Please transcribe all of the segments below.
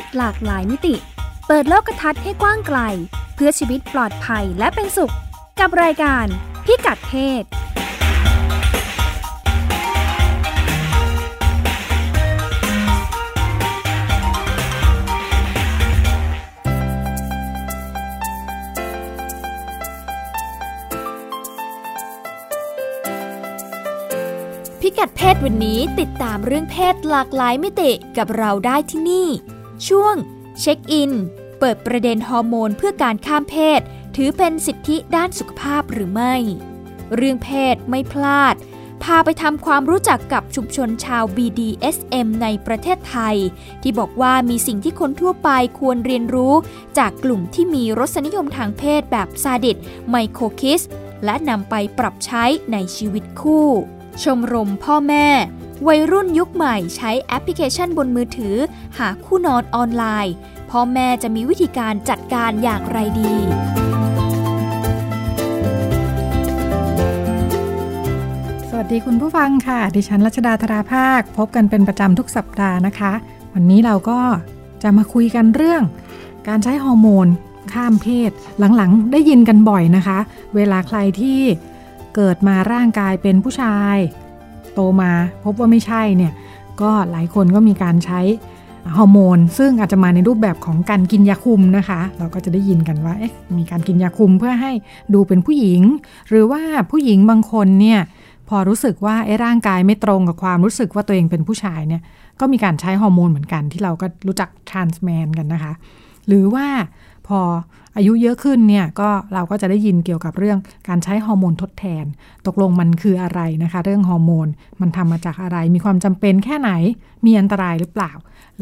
ศหลากหลายมิติ เปิดโลกทัศน์ให้กว้างไกล เพื่อชีวิตปลอดภัยและเป็นสุข กับรายการพิกัดเพศพิกัดเพศวันนี้ติดตามเรื่องเพศหลากหลายมิติกับเราได้ที่นี่ ช่วงเช็คอิน เปิดประเด็นฮอร์โมนเพื่อการข้ามเพศ ถือเป็นสิทธิด้านสุขภาพหรือไม่ เรื่องเพศไม่พลาด พาไปทำความรู้จักกับชุมชนชาว BDSM ในประเทศไทย ที่บอกว่ามีสิ่งที่คนทั่วไปควรเรียนรู้จากกลุ่มที่มีรสนิยมทางเพศแบบซาดิสไมโครคิส และนำไปปรับใช้ในชีวิตคู่ ชมรมพ่อแม่ วัยรุ่นยุคใหม่ใช้แอปพลิเคชันบนมือถือ หาคู่นอนออนไลน์ พ่อแม่จะมีวิธีการจัดการอย่างไรดีสวัสดีคุณผู้ฟังค่ะ ดิฉันรัชดาธราภาค พบกันเป็นประจำทุกสัปดาห์นะคะ วันนี้เราก็จะมาคุยกันเรื่อง การใช้ฮอร์โมน ข้ามเพศ หลังๆ ได้ยินกันบ่อยนะคะ เวลาใครที่ เกิดมาร่างกายเป็นผู้ชาย โตมาพบว่าไม่ใช่เนี่ยก็หลายคนก็มีการใช้ฮอร์โมน ซึ่งอาจจะมาในรูปแบบของการกินยาคุมนะคะ เราก็จะได้ยินกันว่าเอ๊ะมีการกินยาคุมเพื่อให้ดูเป็นผู้หญิง หรือว่าผู้หญิงบางคนเนี่ยพอรู้สึกว่าไอ้ร่างกายไม่ตรงกับความรู้สึกว่าตัวเองเป็นผู้ชายเนี่ยก็มีการใช้ฮอร์โมนเหมือนกันที่เราก็รู้จักทรานส์แมนกันนะคะ หรือว่า พออายุเยอะขึ้นเนี่ยก็เราก็จะได้ยินเกี่ยวกับเรื่องการใช้ฮอร์โมนทดแทน ตกลงมันคืออะไรนะคะ เรื่องฮอร์โมนมันทำมาจากอะไร มีความจำเป็นแค่ไหนมีอันตรายหรือเปล่า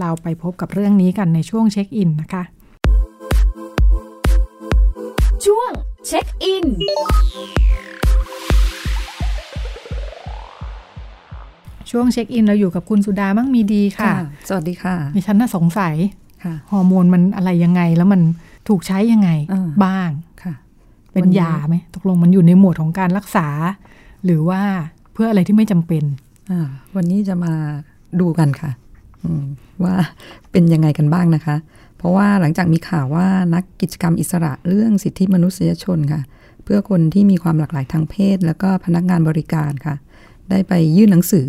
เราไปพบกับเรื่องนี้กันในช่วงเช็คอินนะคะ ช่วงเช็คอินช่วงเช็คอินเราอยู่กับคุณสุดามั่งมีดีค่ะ สวัสดีค่ะดิฉันน่าสงสัยค่ะฮอร์โมนมันอะไรยังไงแล้วมัน ถูกใช้ยังไงอ่าบ้างค่ะเป็นวันนี้ยาไหมตกลงมันอยู่ในหมวดของการรักษา หรือว่าเพื่ออะไรที่ไม่จำเป็นอ่าวันนี้จะมาดูกันค่ะอืมว่าเป็นยังไงกันบ้างนะคะ เพราะว่าหลังจากมีข่าวว่านักกิจกรรมอิสระเรื่องสิทธิมนุษยชนค่ะ เพื่อคนที่มีความหลากหลายทางเพศ แล้วก็พนักงานบริการค่ะ ได้ไปยื่นหนังสือ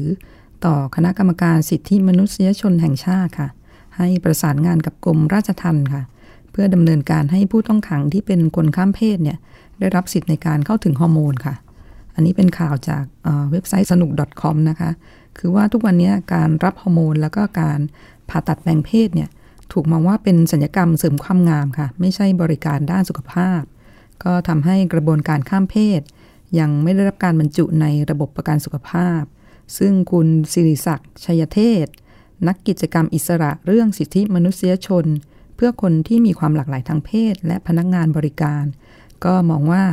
ต่อคณะกรรมการสิทธิมนุษยชนแห่งชาติค่ะ ให้ประสานงานกับกรมราชทัณฑ์ค่ะ เพื่อดำเนินการให้ผู้ต้องขังที่เป็นคนข้ามเพศเนี่ยได้รับสิทธิ์ในการเข้าถึงฮอร์โมนค่ะ อันนี้เป็นข่าวจากเว็บไซต์สนุก .com นะคะ คือว่าทุกวันนี้การรับฮอร์โมนแล้วก็การผ่าตัดแปลงเพศเนี่ยถูกมองว่าเป็นสัญญกรรมเสริมความงามค่ะ ไม่ใช่บริการด้านสุขภาพ ก็ทำให้กระบวนการข้ามเพศ ยังไม่ได้รับการบรรจุในระบบประกันสุขภาพ ซึ่งคุณสิริศักดิ์ชัยเทศ นักกิจกรรมอิสระเรื่องสิทธิมนุษยชนเพื่อคนที่มีความหลากหลายทางเพศ และพนักงานบริการ ก็มองว่า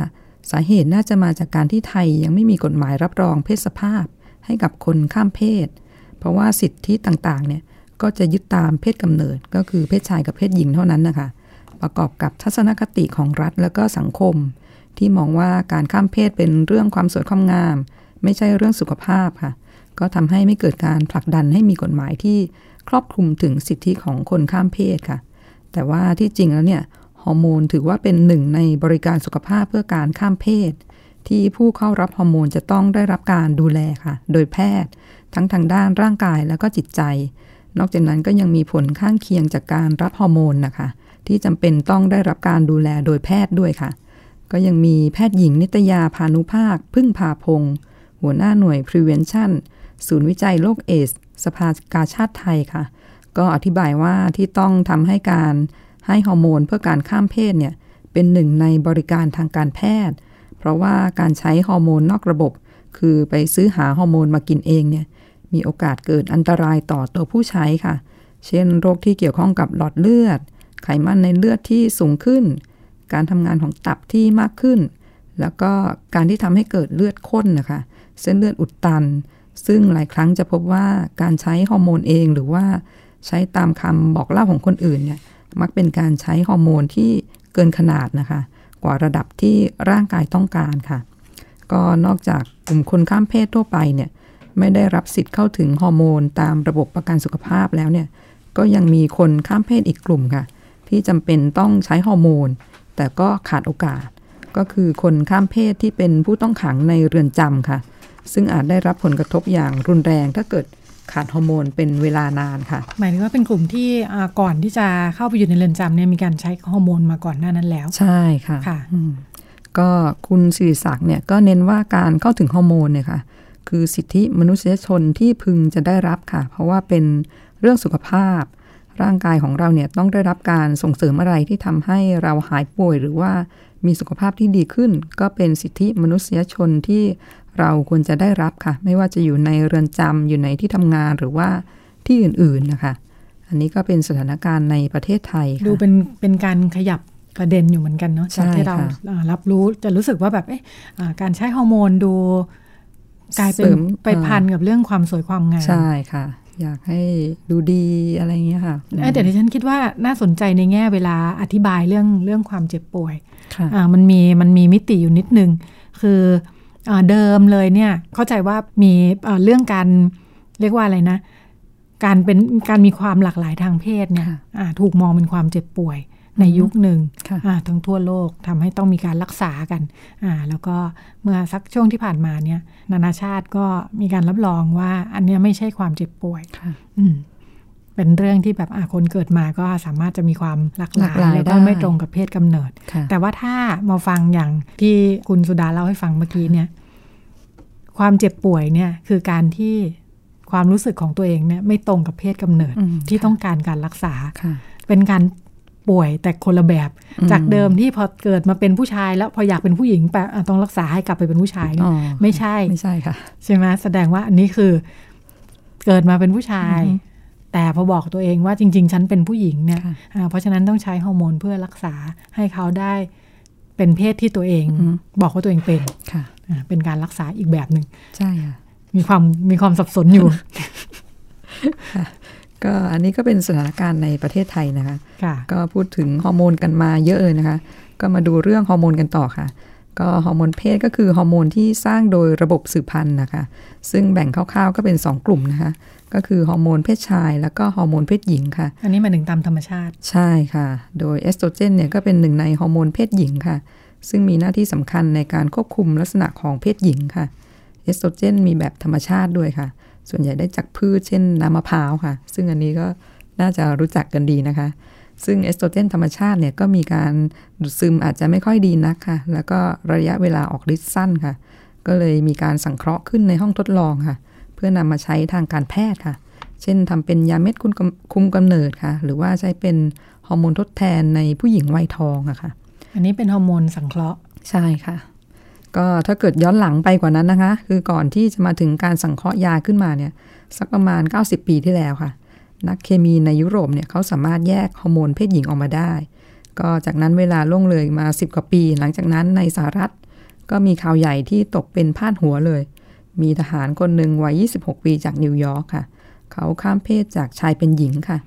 สาเหตุน่าจะมาจากการที่ไทยยังไม่มีกฎหมายรับรองเพศสภาพ ให้กับคนข้ามเพศ เพราะว่าสิทธิต่างๆเนี่ยก็จะยึดตามเพศกำเนิดก็คือเพศชายกับเพศหญิงเท่านั้นนะคะ ประกอบกับทัศนคติของรัฐและก็สังคม ที่มองว่าการข้ามเพศเป็นเรื่องความสวยความงาม ไม่ใช่เรื่องสุขภาพค่ะ ก็ทำให้ไม่เกิดการผลักดันให้มีกฎหมายที่ครอบคลุมถึงสิทธิของคนข้ามเพศค่ะ แต่ว่าที่จริงแล้วเนี่ยฮอร์โมนถือว่าเป็นหนึ่งในบริการสุขภาพเพื่อการข้ามเพศ ที่ผู้เข้ารับฮอร์โมนจะต้องได้รับการดูแลค่ะ โดยแพทย์ ทั้งทางด้านร่างกายแล้วก็จิตใจ นอกจากนั้นก็ยังมีผลข้างเคียงจากการรับฮอร์โมนนะคะ ที่จำเป็นต้องได้รับการดูแลโดยแพทย์ด้วยค่ะ ก็ยังมีแพทย์หญิงนิตยาพานุภาค พึ่งพาพงศ์หัวหน้าหน่วย prevention ศูนย์วิจัยโรคเอส สภากาชาติไทยค่ะ ก็อธิบายว่าที่ต้องทำให้การให้ฮอร์โมนเพื่อการข้ามเพศเนี่ยเป็นหนึ่งในบริการทางการแพทย์ เพราะว่าการใช้ฮอร์โมนนอกระบบ คือไปซื้อหาฮอร์โมนมากินเองเนี่ยมีโอกาสเกิดอันตรายต่อตัวผู้ใช้ค่ะ เช่น โรคที่เกี่ยวข้องกับหลอดเลือด ไขมันในเลือดที่สูงขึ้น การทำงานของตับที่มากขึ้น แล้วก็การที่ทำให้เกิดเลือดข้นนะคะ เส้นเลือดอุดตัน ซึ่งหลายครั้งจะพบว่าการใช้ฮอร์โมนเองหรือว่า ใช้ตามคำบอกเล่าของคนอื่นเนี่ยมักเป็นการใช้ฮอร์โมนที่เกินขนาดนะคะ กว่าระดับที่ร่างกายต้องการค่ะ ก็นอกจากกลุ่มคนข้ามเพศทั่วไปเนี่ยไม่ได้รับสิทธิ์เข้าถึงฮอร์โมนตามระบบประกันสุขภาพแล้วเนี่ยก็ยังมีคนข้ามเพศอีกกลุ่มค่ะ ที่จำเป็นต้องใช้ฮอร์โมน แต่ก็ขาดโอกาส ก็คือคนข้ามเพศที่เป็นผู้ต้องขังในเรือนจำค่ะ ซึ่งอาจได้รับผลกระทบอย่างรุนแรงถ้าเกิด ขาดฮอร์โมนเป็นเวลานานค่ะ หมายถึงว่าเป็นกลุ่มที่อ่าก่อนที่จะเข้าไปอยู่ในเรือนจำเนี่ยมีการใช้ฮอร์โมนมาก่อนหน้านั้นแล้ว ใช่ค่ะค่ะอืมก็คุณสิริศักดิ์เนี่ยก็เน้นว่าการเข้าถึงฮอร์โมนเนี่ยค่ะคือสิทธิมนุษยชนที่พึงจะได้รับค่ะ เพราะว่าเป็นเรื่องสุขภาพ ร่างกายของเราเนี่ยต้องได้รับการส่งเสริมอะไรที่ทำให้เราหายป่วยหรือว่า มีสุขภาพที่ดีขึ้น ก็เป็นสิทธิมนุษยชนที่เราควรจะได้รับค่ะ ไม่ว่าจะอยู่ในเรือนจำอยู่ในที่ทำงานหรือว่าที่อื่นๆนะคะ อันนี้ก็เป็นสถานการณ์ในประเทศไทยค่ะดูเป็นเป็นการขยับประเด็นอยู่เหมือนกันเนาะใช่จากที่เราค่ะอ่ารับรู้จะรู้สึกว่าแบบเอ๊ะอ่าการใช้ฮอร์โมนดูกลายเป็นเสริมไปพันกับเรื่องความสวยความงามใช่ค่ะ อยากให้ดูดีอะไรอย่างเงี้ยค่ะเอ้ยแต่ที่ฉันคิดว่าน่าสนใจในแง่เวลาอธิบายเรื่องเรื่องความเจ็บป่วยค่ะอ่า มันมีมันมีมิติอยู่นิดนึง คืออาเดิมเลยเนี่ยเข้าใจว่ามีอ่าเรื่องการเรียกว่าอะไรนะ การเป็นการมีความหลากหลายทางเพศเนี่ยค่ะอ่าถูกมองเป็นความเจ็บป่วยในยุคหนึ่งค่ะอ่าทั้งทั่วโลกทำให้ต้องมีการรักษากันอ่าแล้วก็เมื่อสักช่วงที่ผ่านมาเนี่ย นานาชาติก็มีการรับรองว่าอันเนี้ยไม่ใช่ความเจ็บป่วยค่ะอืม เป็นเรื่องที่แบบอ่าคนเกิดมาก็สามารถจะมีความหลากหลาหลากหลายยแล้วก็ได้ไม่ตรงกับเพศกำเนิดค่ะแต่ว่าถ้ามาฟังอย่างที่คุณสุดาเล่าให้ฟังเมื่อกี้เนี่ย ความเจ็บป่วยเนี่ยคือการที่ความรู้สึกของตัวเองเนี่ยไม่ตรงกับเพศกำเนิดอืมที่ค่ะต้องการการรักษาค่ะเป็นการป่วยแต่คนละแบบอืมจากเดิมที่พอเกิดมาเป็นผู้ชาย แล้วพออยากเป็นผู้หญิงแปลอะต้องรักษาให้กลับไปเป็นผู้ชายเนี่ยอ๋อไม่ใช่ไม่ใช่ค่ะใช่ไหมแสดงว่าอันนี้คือเกิดมาเป็นผู้ชายอือฮึ แต่พอบอกตัวเองว่าจริง ๆ ฉันเป็นผู้หญิงเนี่ยค่ะอ่าเพราะฉะนั้นต้องใช้ฮอร์โมนเพื่อรักษาให้เขาได้เป็นเพศที่ตัวเองอืมบอกว่าตัวเองเป็นค่ะอ่าเป็นการรักษาอีกแบบหนึ่งใช่ค่ะมีความมีความสับสนอยู่ก็อันนี้ก็เป็นสถานการณ์ในประเทศไทยนะคะค่ะก็พูดถึงฮอร์โมนกันมาเยอะเลยนะคะ ก็มาดูเรื่องฮอร์โมนกันต่อค่ะ ก็ฮอร์โมนเพศก็คือฮอร์โมนที่สร้างโดยระบบสืบพันธุ์นะคะ ซึ่งแบ่งคร่าวๆก็เป็น 2 กลุ่มนะคะ ก็คือฮอร์โมนเพศชาย แล้วก็ฮอร์โมนเพศหญิงค่ะ อันนี้หมายถึงตามธรรมชาติ ใช่ค่ะ โดยเอสโตรเจนเนี่ยก็เป็นหนึ่งในฮอร์โมนเพศหญิงค่ะ ซึ่งมีหน้าที่สำคัญในการควบคุมลักษณะของเพศหญิงค่ะ เอสโตรเจนมีแบบธรรมชาติด้วยค่ะ ส่วนใหญ่ได้จากพืชเช่นน้ำมะพร้าวค่ะ ซึ่งอันนี้ก็น่าจะรู้จักกันดีนะคะ ซึ่งเอสโตรเจนธรรมชาติเนี่ยก็มีการดูดซึมอาจจะไม่ค่อยดีนักค่ะ แล้วก็ระยะเวลาออกฤทธิ์สั้นค่ะ ก็เลยมีการสังเคราะห์ขึ้นในห้องทดลองค่ะ เพื่อนำมาใช้ทางการแพทย์ค่ะ เช่นทำเป็นยาเม็ดคุมกำคุมกำเนิดค่ะ หรือว่าใช้เป็นฮอร์โมนทดแทนในผู้หญิงวัยทองอะค่ะ อันนี้เป็นฮอร์โมนสังเคราะห์ใช่ค่ะ ก็ถ้าเกิดย้อนหลังไปกว่านั้นนะคะ คือก่อนที่จะมาถึงการสังเคราะห์ยาขึ้นมาเนี่ย สักประมาณ 90 ปีที่แล้วค่ะ นักเคมีในยุโรปเนี่ยเขาสามารถแยกฮอร์โมนเพศหญิงออกมาได้ ก็จากนั้นเวลาล่วงเลยมา 10 กว่าปี หลังจากนั้นในสหรัฐ ก็มีข่าวใหญ่ที่ตกเป็นพาดหัวเลย มีทหารคนหนึ่งวัย 26 ปีจากนิวยอร์กค่ะ เขาข้ามเพศจากชายเป็นหญิงค่ะ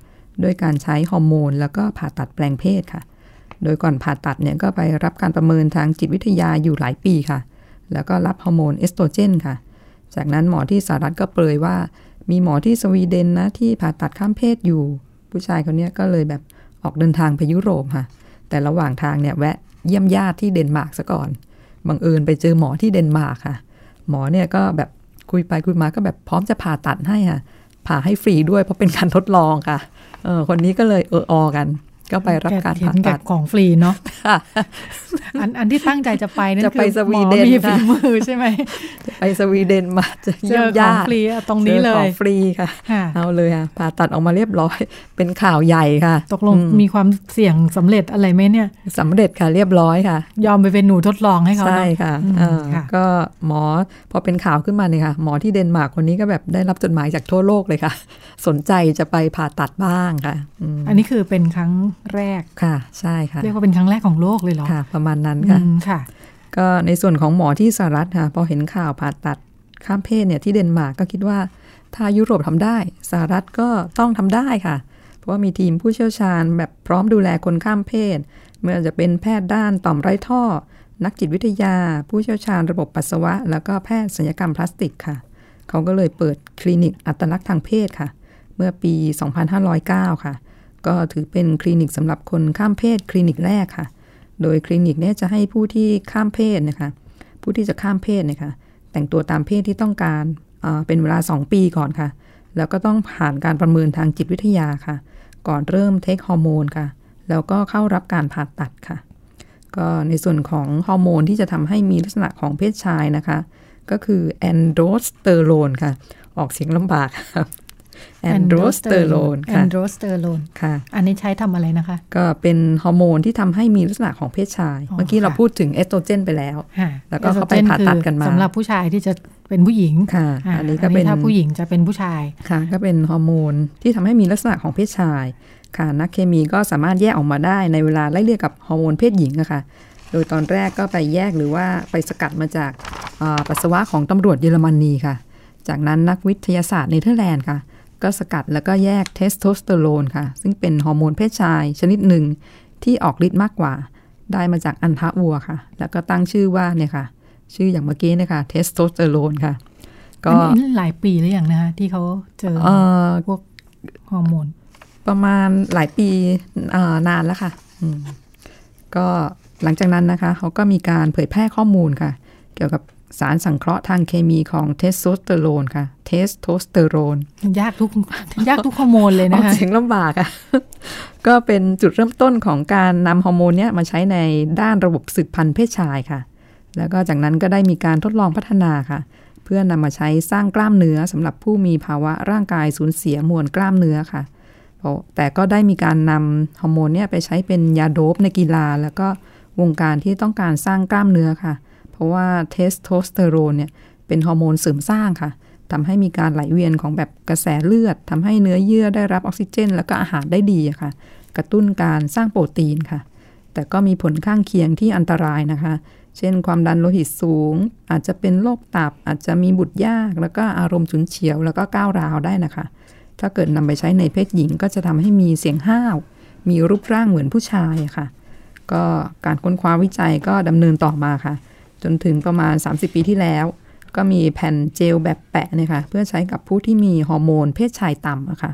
ด้วยการใช้ฮอร์โมน แล้วก็ผ่าตัดแปลงเพศค่ะ โดยก่อนผ่าตัดเนี่ยก็ไปรับการประเมินทางจิตวิทยาอยู่หลายปีค่ะ แล้วก็รับฮอร์โมนเอสโตรเจนค่ะ จากนั้นหมอที่สหรัฐก็เปรยว่า มีหมอที่สวีเดนนะที่ผ่าตัดข้ามเพศอยู่ ผู้ชายคนนี้ก็เลยแบบออกเดินทางไปยุโรปค่ะ แต่ระหว่างทางเนี่ยแวะเยี่ยมญาติที่เดนมาร์กซะก่อน บังเอิญไปเจอหมอที่เดนมาร์กค่ะ หมอเนี่ยก็แบบคุยไปคุยมาก็แบบพร้อมจะผ่าตัดให้ค่ะ ผ่าให้ฟรีด้วยเพราะเป็นการทดลองค่ะ เออคนนี้ก็เลยเออออกัน ก็ไปรับการเห็ผ่านแก่ตัดของฟรีเนาะค่ะอันอันที่ตั้งใจจะไปนั่นจะคืไปอสวีหมอเดนมีค่ะฝีมือใช่ไหมไปสวีเดนมาจะเจเยี่ยอมของญาติฟรีเอาตรงนี้เลจอขอยงฟรีค่ะค่ะ เอาเลยค่ะผ่าตัดออกมาเรียบร้อย เป็นข่าวใหญ่ค่ะ ตกลงอืมมีความเสี่ยงสำเร็จอะไรไหมเนี่ยสำเร็จค่ะเรียบร้อยค่ะ ยอมไปเป็นหนูทดลองให้เขาใช่เนาะค่ะอืมเออค่ะก็หมอพอเป็นข่าวขึ้นมาเนี่ยค่ะ หมอที่เดนมาร์กคนนี้ก็แบบได้รับจดหมายจากทั่วโลกเลยค่ะ สนใจจะไปผ่าตัดบ้างค่ะมอันนี้คือเป็นครั้งแรกค่ะ ใช่ค่ะ เรียกว่าเป็นครั้งแรกของโลกเลยเหรอค่ะ ประมาณนั้นอืค่ะมค่ะ ก็ในส่วนของหมอที่สหรัฐค่ะพอเห็นข่าวผ่าตัดข้ามเพศเนี่ยที่เดนมาร์กก็คิดว่าถ้ายุโรปทำได้สหรัฐก็ต้องทำได้ค่ะ เพราะว่ามีทีมผู้เชี่ยวชาญแบบพร้อมดูแลคนข้ามเพศไม่ว่าจะเป็นแพทย์ด้านต่อมไร้ท่อ นักจิตวิทยา ผู้เชี่ยวชาญระบบปัสสาวะ แล้วก็แพทย์ศัลยกรรมพลาสติกค่ะ เขาก็เลยเปิดคลินิกอัตลักษณ์ทางเพศค่ะ เมื่อปี 2509 ค่ะ ก็ถือเป็นคลินิกสำหรับคนข้ามเพศคลินิกแรกค่ะ โดยคลินิกนี้จะให้ผู้ที่ข้ามเพศนะคะ ผู้ที่จะข้ามเพศนะคะ แต่งตัวตามเพศที่ต้องการเป็นเวลา 2 ปีก่อนค่ะ แล้วก็ต้องผ่านการประเมินทางจิตวิทยาค่ะ ก่อนเริ่ม take ฮอร์โมนค่ะ แล้วก็เข้ารับการผ่าตัดค่ะ ก็ในส่วนของฮอร์โมนที่จะทำให้มีลักษณะของเพศชายนะคะ ก็คือแอนโดรสเตอโรนค่ะ ออกเสียงลำบากครับ แอนโดรสเตอโรนค่ะแอนโดรสเตอโรนค่ะ อันนี้ใช้ทำอะไรนะคะ ก็เป็นฮอร์โมนที่ทำให้มีลักษณะของเพศชาย เมื่อกี้เราพูดถึงเอสโตรเจนไปแล้ว แล้วก็เขาไปผ่าตัดกันมาสำหรับผู้ชายที่จะเป็นผู้หญิงค่ะ อันนี้ก็เป็นถ้าผู้หญิงจะเป็นผู้ชายค่ะ ก็เป็นฮอร์โมนที่ทำให้มีลักษณะของเพศชาย ค่ะ นักเคมีก็สามารถแยกออกมาได้ในเวลาไล่เลี่ยกับฮอร์โมนเพศหญิงอะค่ะโดยตอนแรกก็ไปแยกหรือว่าไปสกัดมาจากปัสสาวะของตำรวจเยอรมนีค่ะ จากนั้นนักวิทยาศาสตร์เนเธอร์แลนด์ค่ะ ก็สกัดแล้วก็แยกเทสโทสเตอโรนค่ะ ซึ่งเป็นฮอร์โมนเพศชายชนิดหนึ่งที่ออกฤทธิ์มากกว่า ได้มาจากอัณฑะวัวค่ะ แล้วก็ตั้งชื่อว่าเนี่ยค่ะ ชื่ออย่างเมื่อกี้นะคะเทสโทสเตอโรนค่ะ ก็หลายปีหรือยังนะคะที่เขาเจอพวกฮอร์โมน ประมาณหลายปีนานแล้วค่ะก็หลังจากนั้นนะคะเขาก็มีการเผยแพร่ข้อมูลค่ะ เกี่ยวกับ สารสังเคราะห์ทางเคมีของเทสโทสเตอโรนค่ะ เทสโทสเตอโรนยากทุกยากทุกฮอร์โมนเลยนะคะเสียงลำบากอะก็เป็นจุดเริ่มต้นของการนำฮอร์โมนเนี้ยมาใช้ในด้านระบบสืบพันธุ์เพศชายค่ะ แล้วก็จากนั้นก็ได้มีการทดลองพัฒนาค่ะ เพื่อนำมาใช้สร้างกล้ามเนื้อสำหรับผู้มีภาวะร่างกายสูญเสียมวลกล้ามเนื้อค่ะแต่ก็ได้มีการนำฮอร์โมนเนี่ยไปใช้เป็นยาโด๊ปในกีฬา แล้วก็วงการที่ต้องการสร้างกล้ามเนื้อค่ะ เพราะว่าเทสโทสเตอโรนเนี่ยเป็นฮอร์โมนเสริมสร้างค่ะทำให้มีการไหลเวียนของแบบกระแสเลือดทำให้เนื้อเยื่อได้รับออกซิเจน แล้วก็อาหารได้ดีค่ะ กระตุ้นการสร้างโปรตีนค่ะ แต่ก็มีผลข้างเคียงที่อันตรายนะคะ เช่น ความดันโลหิตสูง อาจจะเป็นโรคตับ อาจจะมีบุตรยาก แล้วก็อารมณ์ฉุนเฉียว แล้วก็ก้าวร้าวได้นะคะ ถ้าเกิดนำไปใช้ในเพศหญิงก็จะทำให้มีเสียงห้าว มีรูปร่างเหมือนผู้ชายค่ะ ก็การค้นคว้าวิจัยก็ดำเนินต่อมาค่ะ จนถึงประมาณ 30 ปีที่แล้ว ก็มีแผ่นเจลแบบแปะเนี่ยค่ะเพื่อใช้กับผู้ที่มีฮอร์โมนเพศชายต่ำอะค่ะ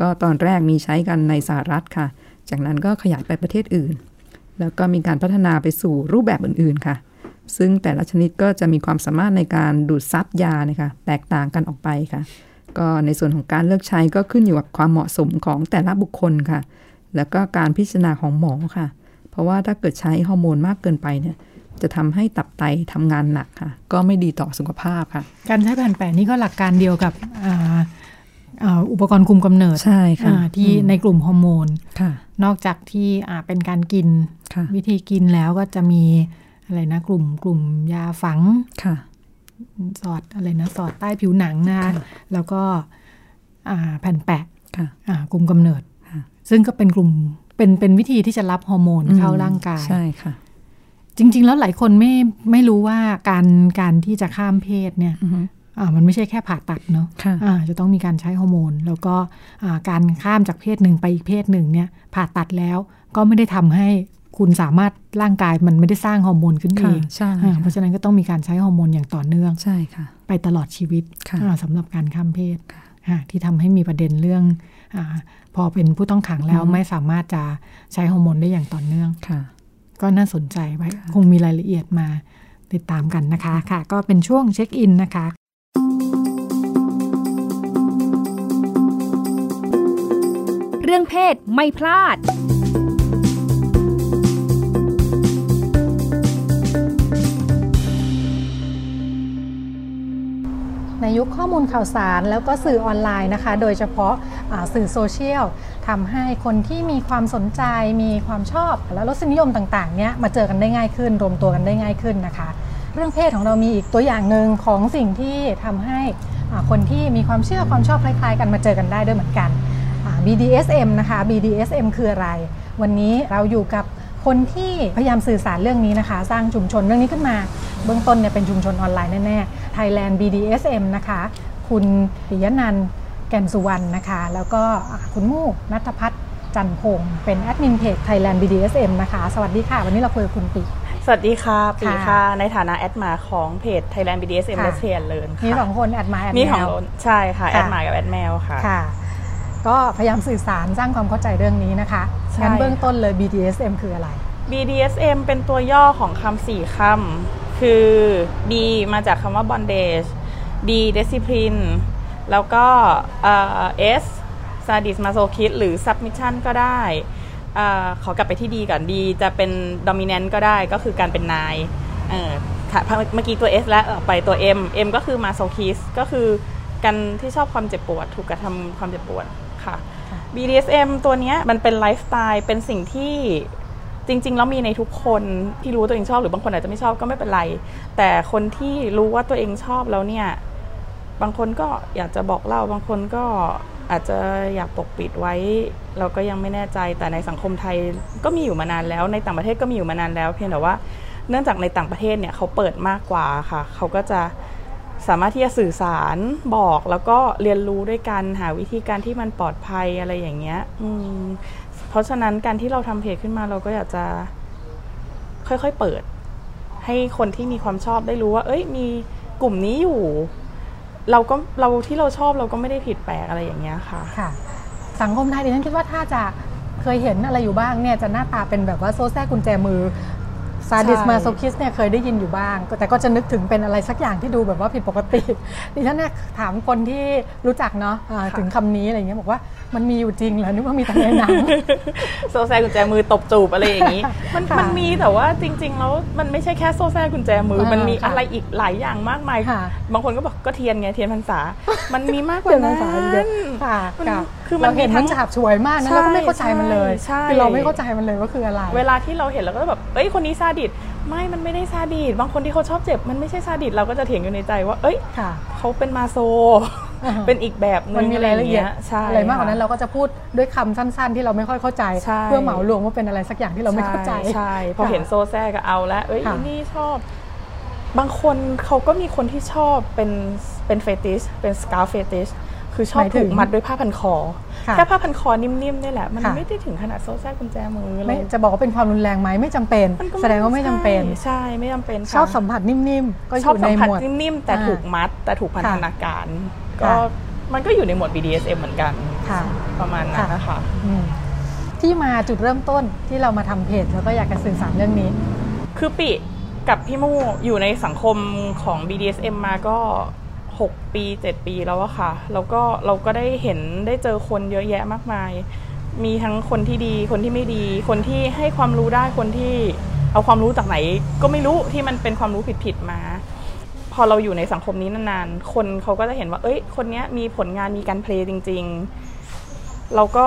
ก็ตอนแรกมีใช้กันในสหรัฐค่ะ จากนั้นก็ขยายไปประเทศอื่น แล้วก็มีการพัฒนาไปสู่รูปแบบอื่นๆค่ะ ซึ่งแต่ละชนิดก็จะมีความสามารถในการดูดซับยานะคะแตกต่างกันออกไปค่ะ ก็ในส่วนของการเลือกใช้ก็ขึ้นอยู่กับความเหมาะสมของแต่ละบุคคลค่ะ แล้วก็การพิจารณาของหมอค่ะ เพราะว่าถ้าเกิดใช้ฮอร์โมนมากเกินไปเนี่ย จะทำให้ตับไตทำงานหนักค่ะ ก็ไม่ดีต่อสุขภาพค่ะ การใช้แผ่นแปะนี่ก็หลักการเดียวกับอุปกรณ์คุมกำเนิดใช่ค่ะที่ในกลุ่มฮอร์โมนนอกจากที่เป็นการกินวิธีกินแล้วก็จะมีอะไรนะกลุ่มกลุ่มยาฝังสอดอะไรนะสอดใต้ผิวหนังนะคะแล้วก็แผ่นแปะกลุ่มกำเนิด ซึ่งก็เป็นกลุ่มเป็นเป็นวิธีที่จะรับฮอร์โมนเข้าร่างกายใช่ค่ะ จริง ๆ แล้วหลายคนไม่ไม่รู้ว่าการการที่จะข้ามเพศเนี่ยอ่ามันไม่ใช่แค่ผ่าตัดเนาะะจะต้องมีการใช้ฮอร์โมน แล้วก็การข้ามจากเพศหนึ่งไปอีกเพศหนึ่งเนี่ยผ่าตัดแล้วก็ไม่ได้ทำให้คุณสามารถร่างกายมันไม่ได้สร้างฮอร์โมนขึ้นเองเพราะฉะนั้นก็ต้องมีการใช้ฮอร์โมนอย่างต่อเนื่องใช่ค่ะไปตลอดชีวิตสำหรับการข้ามเพศที่ทำให้มีประเด็นเรื่องอพอเป็นผู้ต้องขังแล้วไม่สามารถจะใช้ฮอร์โมนได้อย่างต่อเนื่องค่ะ ก็น่าสนใจไว้คงมีรายละเอียดมาติดตามกันนะคะค่ะ ก็เป็นช่วงเช็คอินนะคะ เรื่องเพศไม่พลาดในยุคข้อมูลข่าวสารแล้วก็สื่อออนไลน์นะคะ โดยเฉพาะ สื่อโซเชียลทำให้คนที่มีความสนใจมีความชอบ และรสนิยมต่างๆเนี้ยมาเจอกันได้ง่ายขึ้น รวมตัวกันได้ง่ายขึ้นนะคะ เรื่องเพศของเรามีอีกตัวอย่างหนึ่งของสิ่งที่ทำให้คนที่มีความเชื่อความชอบคล้ายๆ กันมาเจอกันได้ด้วยเหมือนกัน BDSM นะคะ BDSM คืออะไร วันนี้เราอยู่กับคนที่พยายามสื่อสารเรื่องนี้นะคะ สร้างชุมชนเรื่องนี้ขึ้นมา เบื้องต้นเนี่ยเป็นชุมชนออนไลน์แน่ๆ Thailand BDSM นะคะ คุณปิยนัน แก่นสุวรรณนะคะ แล้วก็คุณมู่นัทพัฒน์จันพงศ์เป็นแอดมินเพจ Thailand BDSM นะคะ สวัสดีค่ะ วันนี้เราคุยกับคุณปิสวัสดีค่ะ ปีค่ะ ในฐานะแอดมาของเพจ Thailand BDSM และเชียนเลยมีสองคนแอดมาแอดแมวมีของใช่ค่ะ แอดมากับแอดแมวค่ะค่ะ ก็พยายามสื่อสารสร้างความเข้าใจเรื่องนี้นะคะใช่งั้นเบื้องต้นเลย BDSM คืออะไร BDSM เป็นตัวย่อของคำสี่คำคือ B มาจากคำว่า bondage D discipline แล้วก็เอ่อ S sadist masochist หรือ submission ก็ได้อขอกลับไปที่ D ก่อน D จะเป็น dominant ก็ได้ก็คือการเป็นนายเออค่ะเมื่อกี้ตัว S แล้วไปตัว M M ก็คือ masochist ก็คือการที่ชอบความเจ็บปวด ถูกกระทำความเจ็บปวดค่ะ BDSM ตัวนี้มันเป็นไลฟ์สไตล์เป็นสิ่งที่จริงๆแล้วมีในทุกคนที่รู้ตัวเองชอบหรือบางคนอาจจะไม่ชอบก็ไม่เป็นไร แต่คนที่รู้ว่าตัวเองชอบแล้วเนี่ย บางคนก็อยากจะบอกเล่าบางคนก็อาจจะอยากปกปิดไว้ เราก็ยังไม่แน่ใจแต่ในสังคมไทยก็มีอยู่มานานแล้ว ในต่างประเทศก็มีอยู่มานานแล้ว เพียงแต่ว่าเนื่องจากในต่างประเทศเนี่ยเขาเปิดมากกว่าค่ะ เขาก็จะสามารถที่จะสื่อสารบอกแล้วก็เรียนรู้ด้วยกันหาวิธีการที่มันปลอดภัยอะไรอย่างเงี้ยอืมเพราะฉะนั้นการที่เราทำเพจขึ้นมาเราก็อยากจะ ค่อยๆเปิด ให้คนที่มีความชอบได้รู้ว่า เอ้ย มีกลุ่มนี้อยู่ เราก็เราที่เราชอบเราก็ไม่ได้ผิดแปลกอะไรอย่างเงี้ยค่ะค่ะ สังคมไทยดิฉันคิดว่าถ้าจะเคยเห็นอะไรอยู่บ้างเนี่ยจะหน้าตาเป็นแบบว่าโซ่แซกุญแจมือซาดิสมาโซคิสเนี่ยเคยได้ยินอยู่บ้าง แต่ก็จะนึกถึงเป็นอะไรสักอย่างที่ดูแบบว่าผิดปกติดิฉันเนี่ยถามคนที่รู้จักเนาะถึงคำนี้อะไรเงี้ยบอกว่ามันมีอยู่จริงเหรอนึกว่ามีแต่ในหนังโซ่แซกุญแจมือตบจูบอะไรอย่างนี้ มันค่ะมันมีแต่ว่าจริง ๆ แล้วมันไม่ใช่แค่โซ่แซกุญแจมือเออมันมีค่ะอะไรอีกหลายอย่างมากมายค่ะบางคนก็บอกก็เทียนไงเทียนพรรษา มันมีมากกว่าเดี๋ยวนั้ภานษาเยอะนค่ะมันค่ะคือมันเราเห็นมีทั้มันงฉาบฉวยมากนะใช่เราก็ไม่เข้าใจมันเลยใช่คือเราไม่เข้าใจมันเลยว่าคืออะไร เวลาที่เราเห็นเราก็จะแบบเอ้ยคนนี้ซาดิสไม่มันไม่ได้ซาดิสบางคนที่เขาชอบเจ็บ มันไม่ใช่ซาดิสเราก็จะเถียงอยู่ในใจว่า เอ้ยค่ะเขาเป็นมาโซอ่าฮะ เป็นอีกแบบหนึมันงมีรายละเอียดใช่อะไรมากกว่านั้นค่เราก็จะพูดด้วยคำสั้น ๆ ที่เราไม่ค่อยเข้าใจใช่เพื่อเหมารวมว่าเป็นอะไรสักอย่างที่เราไม่เข้าใจช่ใช่พอเห็นโซแซก็เอาแล้วเอ้ยค่ะอีนี่ชอบบางคนเขาก็มีคนที่ชอบเป็นเป็น fetish เป็น scarf fetish คือชอบหมายถึถูงกมัดด้วยผ้าพันคอค่ะแค่ผ้าพันคอนิ่มๆนี่แหละ มันค่ะไม่ได้ถึงขนาดโซ่แซกุญแจมือเลไม่จะบอกว่าเป็นความรุนแรงไหมไม่จำเป็นมันก็แสดงว่าไม่จำเป็น ใช่ใช่ไม่จำเป็นค่ะชอบสัมผัสนิ่มๆก็ชอบอยู่ในสัมผัสหมวดนิ่มๆแต่อ่าถูกมัดแต่ถูกพันธนาการ ก็ค่ะมันก็อยู่ในหมวด BDSM เหมือนกันค่ะ ประมาณนั้นนะคะอืมที่มาจุดเริ่มต้นที่เรามาทำเพจแล้วก็อยากจะสื่อสารเรื่องนี้ คือปิกับพี่มู่อยู่ในสังคมของ BDSM มาก็ 6 ปี 7 ปีแล้วอะค่ะ แล้วก็เราก็ได้เห็นได้เจอคนเยอะแยะมากมาย มีทั้งคนที่ดีคนที่ไม่ดี คนที่ให้ความรู้ได้คนที่เอาความรู้จากไหน ก็ไม่รู้ที่มันเป็นความรู้ผิดๆมา พอเราอยู่ในสังคมนี้นานๆ คนเขาก็จะเห็นว่า เอ้ย คนนี้มีผลงานมีการเพลย์จริง ๆ แล้วก็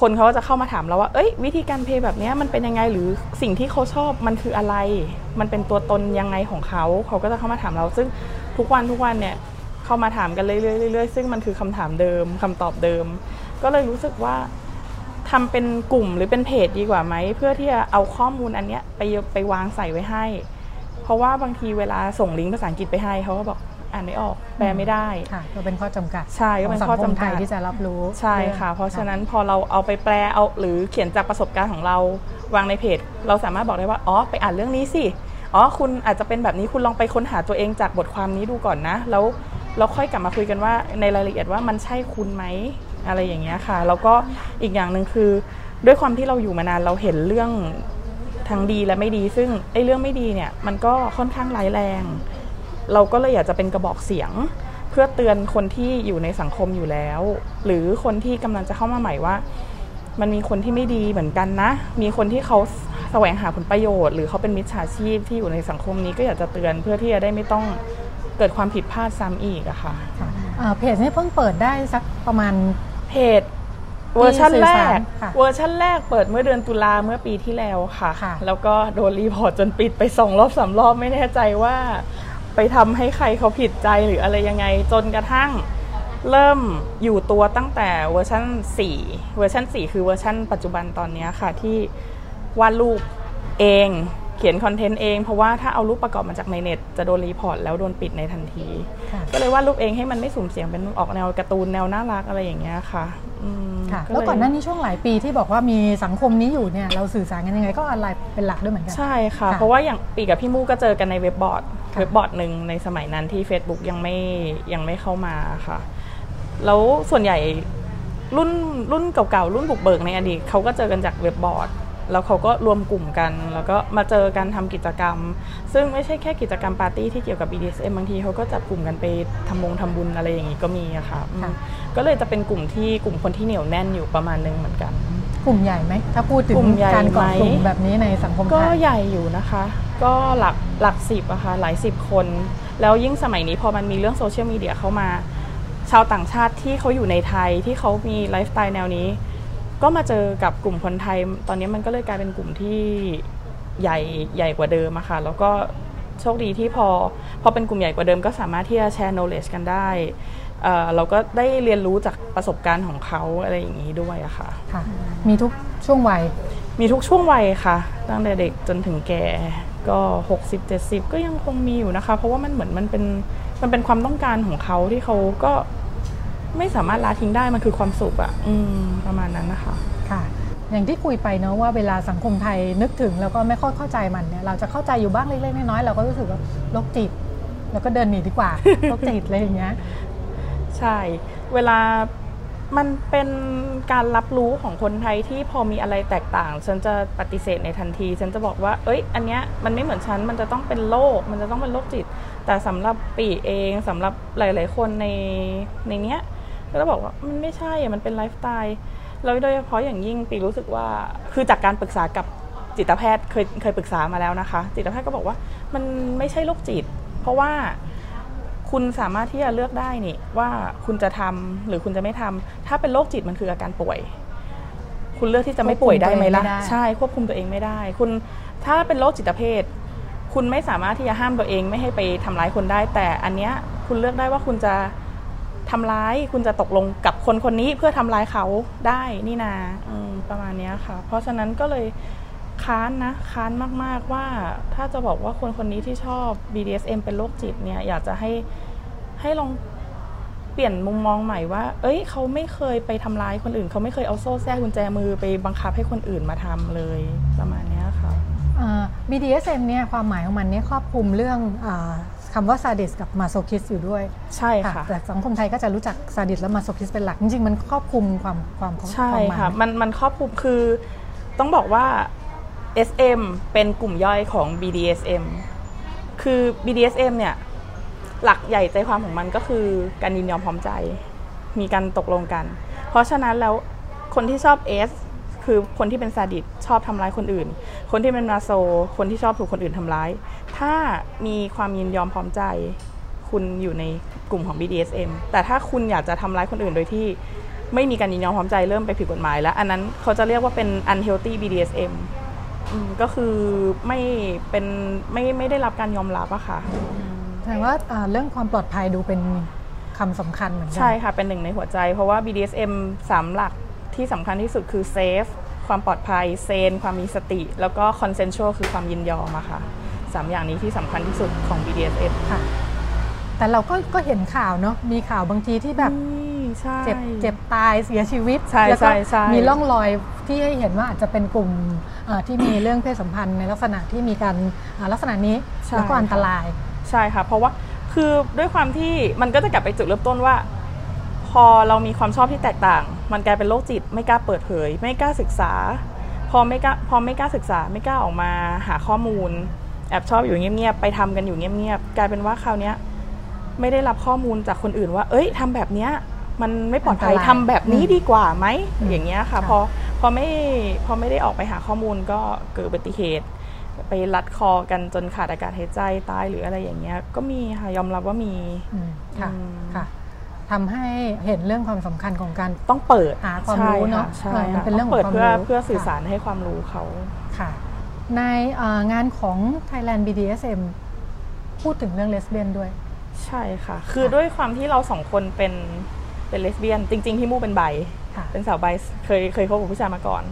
คนเขาก็จะเข้ามาถามเราว่า เอ้ย วิธีการเพลย์แบบนี้มันเป็นยังไงหรือสิ่งที่เขาชอบมันคืออะไร มันเป็นตัวตนยังไงของเขา เขาก็จะเข้ามาถามเรา ซึ่งทุกวันทุกวันเนี่ยเข้ามาถามกันเรื่อยๆๆซึ่งมันคือคำถามเดิมคำตอบเดิม ก็เลยรู้สึกว่าทำเป็นกลุ่มหรือเป็นเพจดีกว่าไหมเพื่อที่จะเอาข้อมูลอันเนี้ยไปไปวางใส่ไว้ให้ ราะว่าบางทีเวลาส่งลิงก์ภาษาอังกฤษไปให้เขาก็บอกอ่านไม่ออก แปลไม่ได้ค่ะก็เป็นข้อจำกัด ใช่ก็เป็นข้อขงสังคมจำกัดไทยที่จะรับรู้ใช่ค่ะ เพราะฉะนั้นพอเราเอาไปแปลเอาหรือเขียนจากประสบการณ์ของเราวางในเพจ เราสามารถบอกได้ว่าอ๋อไปอ่านเรื่องนี้สิอ๋อคุณอาจจะเป็นแบบนี้คุณลองไปค้นหาตัวเองจากบทความนี้ดูก่อนนะ แล้วเราค่อยกลับมาคุยกันว่าในรายละเอียดว่ามันใช่คุณไหมอะไรอย่างเงี้ยค่ะ แล้วก็อีกอย่างหนึ่งคือ ด้วยความที่เราอยู่มานานเราเห็นเรื่อง ทั้งดีและไม่ดี ซึ่งไอ้เรื่องไม่ดีเนี่ยมันก็ค่อนข้างร้ายแรง เราก็เลยอยากจะเป็นกระบอกเสียง เพื่อเตือนคนที่อยู่ในสังคมอยู่แล้ว หรือคนที่กำลังจะเข้ามาใหม่ว่า มันมีคนที่ไม่ดีเหมือนกันนะ มีคนที่เขาแสวงหาผลประโยชน์ หรือเขาเป็นมิจฉาชีพที่อยู่ในสังคมนี้ก็อยากจะเตือนเพื่อที่จะได้ไม่ต้องเกิดความผิดพลาดซ้ำอีกอะค่ะค่ะอ่าเพจนี้เพิ่งเปิดได้สักประมาณเพจ เวอร์ชันแรสื่อสารค่ะเวอร์ชันแรกเปิดเมื่อเดือนตุลาเมื่อปีที่แล้วค่ะค่ะแล้วก็โดน report จนปิดไปสองรอบสามรอบไม่แน่ใจว่า ไปทำให้ใครเขาผิดใจหรืออะไรยังไงจนกระทั่งเริ่มอยู่ตัวตั้งแต่เวอร์ชัน4 เวอร์ชัน4 คือเวอร์ชันปัจจุบันตอนเนี้ยค่ะ ที่วาดรูปเองเขียน content เอง เพราะว่าถ้าเอารูปประกอบมาจากในเน็ต จะโดน report แล้วโดนปิดในทันทีค่ะก็เลยวาดรูปเองให้มันไม่สุ่มเสี่ยงเป็นออกแนวการ์ตูนแนวน่ารักอะไรอย่างเงี้ยค่ะอืม ค่ะก็เยแล้วก่อนหน้านี้ช่วงหลายปีที่บอกว่ามีสังคมนี้อยู่เนี่ยเราสื่อสารกันยังไงก็ออนไลน์เป็นหลักด้วยเหมือนกัน ใช่ค่ะค่ะเพราะว่าอย่างปีกับพี่มู่ก็เจอกันในเว็บบอร์ดค่ะเว็บบอร์ดหนึ่งในสมัยนั้นที่ Facebook ยังไม่ยังไม่เข้ามาค่ะ แล้วส่วนใหญ่รุ่นรุ่นเก่าๆรุ่นบุกเบิกในอดีตเขาก็เจอกันจากเว็บบอร์ด แล้วเขาก็รวมกลุ่มกัน แล้วก็มาเจอกันทำกิจกรรม ซึ่งไม่ใช่แค่กิจกรรมปาร์ตี้ที่เกี่ยวกับ BDSM บางทีเขาก็จับกลุ่มกันไปทำมงทำบุญอะไรอย่างนี้ก็มีอะค่ะอืมค่ะก็เลยจะเป็นกลุ่มที่กลุ่มคนที่เหนียวแน่นอยู่ประมาณนึงเหมือนกันกลุ่มใหญ่ไหมถ้าพูดถึงกลุ่มใหญ่การเกาะไหมกลุ่มแบบนี้ในสังคมก็ไทยใหญ่อยู่นะคะ ก็หลักหลักสิบอะค่ะหลายสิบคน แล้วยิ่งสมัยนี้พอมันมีเรื่อง social media เข้ามา ชาวต่างชาติที่เขาอยู่ในไทยที่เขามีไลฟ์สไตล์แนวนี้ ก็มาเจอกับกลุ่มคนไทย ตอนนี้มันก็เลยกลายเป็นกลุ่มที่ใหญ่ใหญ่กว่าเดิมอะค่ะ แล้วก็โชคดีที่พอพอเป็นกลุ่มใหญ่กว่าเดิมก็สามารถที่จะแชร์ knowledge กันได้เอ่อเราก็ได้เรียนรู้จากประสบการณ์ของเขาอะไรอย่างนี้ด้วยอะค่ะค่ะ มีทุกช่วงวัย มีทุกช่วงวัยค่ะ ตั้งแต่เด็กจนถึงแก่ก็ 60 70 ก็ยังคงมีอยู่นะคะ เพราะว่ามันเหมือนมันเป็นมันเป็นความต้องการของเขาที่เขาก็ ไม่สามารถละทิ้งได้มันคือความสุขอะอืมประมาณนั้นนะคะค่ะ อย่างที่คุยไปเนอะว่าเวลาสังคมไทยนึกถึงแล้วก็ไม่ค่อยเข้าใจมันเนี่ยเราจะเข้าใจอยู่บ้างเล็กๆน้อยๆเราก็รู้สึกว่าโรคจิต แล้วก็เดินหนีดีกว่าโรคจิตอะไรอย่างเงี้ยใช่ เวลามันเป็นการรับรู้ของคนไทยที่พอมีอะไรแตกต่าง ฉันจะปฏิเสธในทันที ฉันจะบอกว่า เอ้ย อันเนี้ยมันไม่เหมือนฉัน มันจะต้องเป็นโรค มันจะต้องเป็นโรคจิต แต่สำหรับปีเองสำหรับหลาย ๆ คนในในเนี้ย ก็จะบอกว่ามันไม่ใช่อะมันเป็นไลฟ์สไตล์แล้วโดยเฉพาะอย่างยิ่งปีรู้สึกว่าคือจากการปรึกษากับจิตแพทย์เคยเคยปรึกษามาแล้วนะคะ จิตแพทย์ก็บอกว่ามันไม่ใช่โรคจิต เพราะว่าคุณสามารถที่จะเลือกได้นี่ว่าคุณจะทำหรือคุณจะไม่ทำถ้าเป็นโรคจิตมันคืออาการป่วย คุณเลือกที่จะไม่ป่วยได้ไหมล่ะควบคุมตัวเองไม่ได้ใช่ควบคุมตัวเองไม่ได้ คุณถ้าเป็นโรคจิตเภทคุณไม่สามารถที่จะห้ามตัวเองไม่ให้ไปทำร้ายคนได้ แต่อันเนี้ยคุณเลือกได้ว่าคุณจะ ทำร้ายคุณจะตกลงกับคนคนนี้เพื่อทำร้ายเขาได้นี่นาอประมาณนี้ค่ะ เพราะฉะนั้นก็เลยค้านนะค้านมากๆว่าถ้าจะบอกว่าคนคนนี้ที่ชอบ BDSM เป็นโรคจิตเนี่ย อยากจะให้ให้ลองเปลี่ยนมุมมองใหม่ว่า เอ้ย เขาไม่เคยไปทำร้ายคนอื่น เขาไม่เคยเอาโซ่แทรกกุญแจมือไปบังคับให้คนอื่นมาทำเลยประมาณนี้ค่ะ BDSM เนี่ยความหมายของมันเนี่ยครอบคลุมเรื่อง อาคำว่าซาดิสกับมาโซคิสอยู่ด้วย ใช่ค่ะ แต่สังคมไทยก็จะรู้จักซาดิสและมาโซคิสเป็นหลัก จริงๆ มันครอบคลุมความความความใช่ความหมายค่ะไหมมันมันครอบคลุมคือต้องบอกว่า SM เป็นกลุ่มย่อยของ BDSM คือ BDSM เนี่ย หลักใหญ่ใจความของมันก็คือการยินยอมพร้อมใจ มีการตกลงกัน เพราะฉะนั้นแล้วคนที่ชอบ S คือคนที่เป็นซาดิสชอบทำร้ายคนอื่น คนที่เป็นมาโซ คนที่ชอบถูกคนอื่นทำร้าย ถ้ามีความยินยอมพร้อมใจคุณอยู่ในกลุ่มของ BDSM แต่ถ้าคุณอยากจะทำร้ายคนอื่นโดยที่ไม่มีการยินยอมพร้อมใจเริ่มไปผิดกฎหมายแล้ว อันนั้นเขาจะเรียกว่าเป็น unhealthy BDSM อืมก็คือไม่เป็นไม่ไม่ได้รับการยอมรับอะค่ะแสดงว่าอ่าเรื่องความปลอดภัยดูเป็นคำสำคัญเหมือนกัใช่ค่ะ เป็นหนึ่งในหัวใจ เพราะว่า BDSM สามหลักที่สำคัญที่สุดคือ safe ความปลอดภัย เซน ความมีสติ แล้วก็ consensual คือความยินยอมอะค่ะ สามอย่างนี้ที่สำคัญที่สุดของ BDSM ค่ะ แต่เราก็ก็เห็นข่าวเนาะมีข่าวบางทีที่แบบอืมใช่เจ็บเจ็บตายเสียชีวิตใช่แล้วก็ใช่ใช่มีร่องรอยที่ให้เห็นว่าอาจจะเป็นกลุ่มเอ่อที่มีเรื่องเพศสัมพันธ์ในลักษณะที่มีการอ่าลักษณะนี้ใช่แล้วก็อันตรายใช่ค่ะเพราะว่าคือด้วยความที่มันก็จะกลับไปจุดเริ่มต้นว่า พอเรามีความชอบที่แตกต่าง มันกลายเป็นโรคจิตไม่กล้าเปิดเผย ไม่กล้าศึกษา พอไม่กล้าพอไม่กล้าศึกษา ไม่กล้าออกมาหาข้อมูล แอบชอบอยู่เงียบๆไปทำกันอยู่เงียบๆกลายเป็นว่าคราวเนี้ยไม่ได้รับข้อมูลจากคนอื่นว่า เอ้ยทำแบบเนี้ยมันไม่ปลอดภัยอันตรายทำแบบนี้ดีกว่าไหมอืมอย่างเงี้ยค่ะค่ะพอพอไม่พอไม่ได้ออกไปหาข้อมูลก็เกิดอุบัติเหตุ ไปรัดคอกันจนขาดอากาศหายใจตายหรืออะไรอย่างเงี้ย ก็มีค่ะยอมรับว่ามีอืมค่ะอืมค่ะทำให้เห็นเรื่องความสำคัญของการต้องเปิดหาความรู้เนอะใช่เออมันค่ะเป็นเรื่องของต้เปิดความเพื่อรู้เพื่อสื่อค่ะสารให้ความรู้เขาค่ะ ในเอ่องานของ Thailand BDSM พูดถึงเรื่องเลสเบี้ยนด้วย ใช่ค่ะ คือด้วยความที่เราสองคนเป็นเป็นเลสเบี้ยน จริงๆที่มู่เป็นไบค่ะเป็นสาวไบเคยเคยคบกับผู้ชายมาก่อน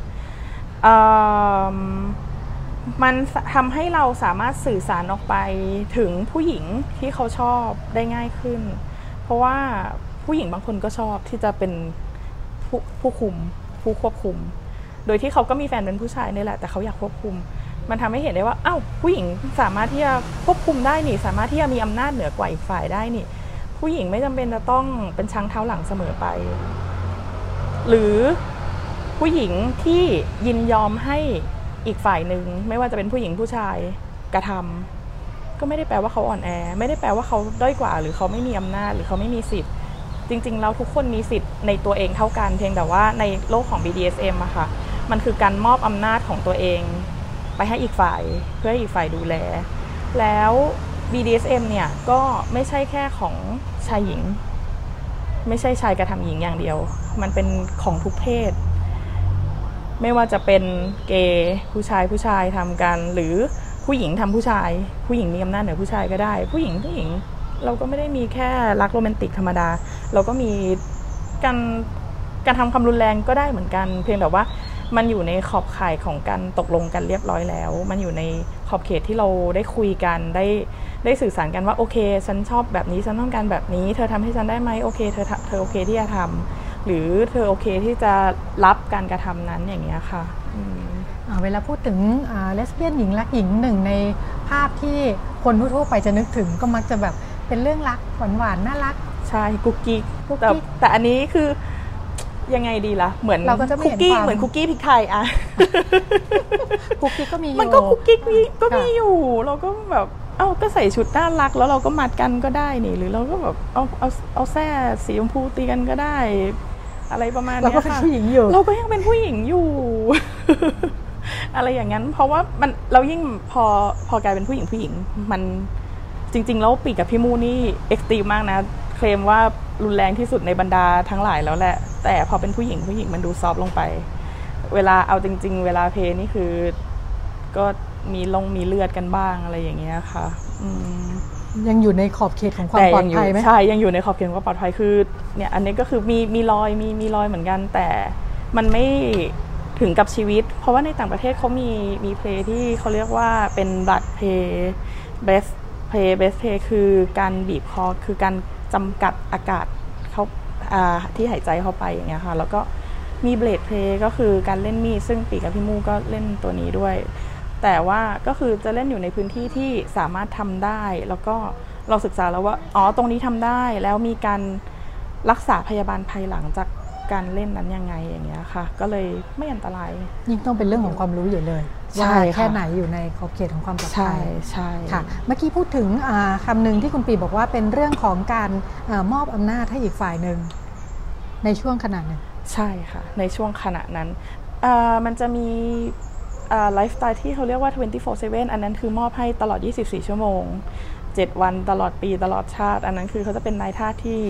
เอิ่มมันทำให้เราสามารถสื่อสารออกไปถึงผู้หญิงที่เขาชอบได้ง่ายขึ้น เพราะว่าผู้หญิงบางคนก็ชอบที่จะเป็นผู้ผู้คุม ผู้ควบคุม โดยที่เขาก็มีแฟนเป็นผู้ชายนี่แหละ แต่เขาอยากควบคุม มันทำให้เห็นได้ว่าเอ้าผู้หญิงสามารถที่จะควบคุมได้นี่ สามารถที่จะมีอำนาจเหนือกว่าอีกฝ่ายได้นี่ ผู้หญิงไม่จำเป็นจะต้องเป็นช้างเท้าหลังเสมอไป หรือผู้หญิงที่ยินยอมให้อีกฝ่ายหนึ่งไม่ว่าจะเป็นผู้หญิงผู้ชายกระทำก็ไม่ได้แปลว่าเขาอ่อนแอ ไม่ได้แปลว่าเขาด้อยกว่า หรือเขาไม่มีอำนาจหรือเขาไม่มีสิทธิ์ จริงๆแล้วทุกคนมีสิทธิ์ในตัวเองเท่ากันเพียงแต่ว่าในโลกของ BDSM อะค่ะมันคือการมอบอำนาจของตัวเอง ไปให้อีกฝ่ายเพื่อให้อีกฝ่ายดูแล แล้ว BDSM เนี่ยก็ไม่ใช่แค่ของชายหญิง ไม่ใช่ชายกระทำหญิงอย่างเดียว มันเป็นของทุกเพศ ไม่ว่าจะเป็นเกย์ผู้ชายผู้ชายทำกัน หรือผู้หญิงทำผู้ชาย ผู้หญิงมีอำนาจเหนือผู้ชายก็ได้ ผู้หญิงผู้หญิงเราก็ไม่ได้มีแค่รักโรแมนติกธรรมดา เราก็มีการการทำความรุนแรงก็ได้เหมือนกัน เพียงแต่ว่า มันอยู่ในขอบข่ายของการตกลงกันเรียบร้อยแล้ว มันอยู่ในขอบเขตที่เราได้คุยกันได้ได้สื่อสารกันว่าโอเค ฉันชอบแบบนี้ฉันต้องการแบบนี้ เธอทำให้ฉันได้ไหมโอเคเธอเธอโอเคที่จะทำหรือเธอโอเคที่จะรับการกระทำนั้นอย่างเงี้ยค่ะเวลาพูดถึงเลสเบี้ยนหญิงรักหญิงหนึ่งในภาพที่คนทั่วไปจะนึกถึงก็มักจะแบบเป็นเรื่องรักหวานหวานน่ารักใช่กุ๊กกิ๊กแต่แต่อันนี้คือ ยังไงดีล่ะ เหมือนคุกกี้เหมือนคุกกี้พริกไทยอะคุกกี้ก็มีมันก็คุกกี้ก็มีอยู่ เราก็แบบเอ้าก็ใส่ชุดน่ารักแล้วเราก็มัดกันก็ได้นี่ หรือเราก็แบบเอาเอาเอาแส้สีชมพูตีกันก็ได้ อะไรประมาณนี้ค่ะเราก็เป็นผู้หญิงอยู่ เราก็ยังเป็นผู้หญิงอยู่ อะไรอย่างนั้น เพราะว่ามันเรายิ่งพอพอกลายเป็นผู้หญิงผู้หญิง มันจริง ๆ แล้วปีกับพี่มูนี่เอ็กซ์ตรีมมากนะ เคลมว่ารุนแรงที่สุดในบรรดาทั้งหลายแล้วแหละ แต่พอเป็นผู้หญิงผู้หญิงมันดูซอฟลงไป เวลาเอาจริง ๆ เวลาเพลนี่คือ ก็มีลงมีเลือดกันบ้างอะไรอย่างเงี้ยค่ะยังอยู่ในขอบเขตของความปลอดภัยไหมใช่ยังอยู่ในขอบเขตของความปลอดภัยคือ เนี่ยอันนี้ก็คือมีมีรอยมีมีรอยเหมือนกัน แต่มันไม่ถึงกับชีวิต เพราะว่าในต่างประเทศเขามีมีเพลงที่เขาเรียกว่าเป็นบัตเพย์เบสเพย์เบสเพย์คือการบีบคอคือการ จำกัดอากาศเขาที่หายใจเข้าไปอย่างเงี้ยค่ะ แล้วก็มีเบลดเพลย์ก็คือการเล่นมีดซึ่งปีกับพี่มูก็เล่นตัวนี้ด้วย แต่ว่าก็คือจะเล่นอยู่ในพื้นที่ที่สามารถทำได้ แล้วก็เราศึกษาแล้วว่าอ๋อตรงนี้ทำได้แล้วมีการรักษาพยาบาลภายหลังจากการเล่นนั้นยังไงอย่างเงี้ยค่ะ ก็เลยไม่อันตรายยิ่งต้องเป็นเรื่องของความรู้อยู่เลย ว่าแค่ไหนอยู่ในขอบเขตของความปลอดภัยใช่ค่ะ เมื่อกี้พูดถึงคำหนึ่งที่คุณปีบอกว่าเป็นเรื่องของการอมอบอำนาจให้อีกฝ่ายหนึ่งในช่วงขณะหนึ่งใช่ค่ะ ในช่วงขณะนั้นมันจะมีไลฟ์สไตล์ที่เขาเรียกว่า 24/7 อันนั้นคือมอบให้ตลอด 24 ชั่วโมง 7 วันตลอดปีตลอดชาติ อันนั้นคือเขาจะเป็นนายทาสที่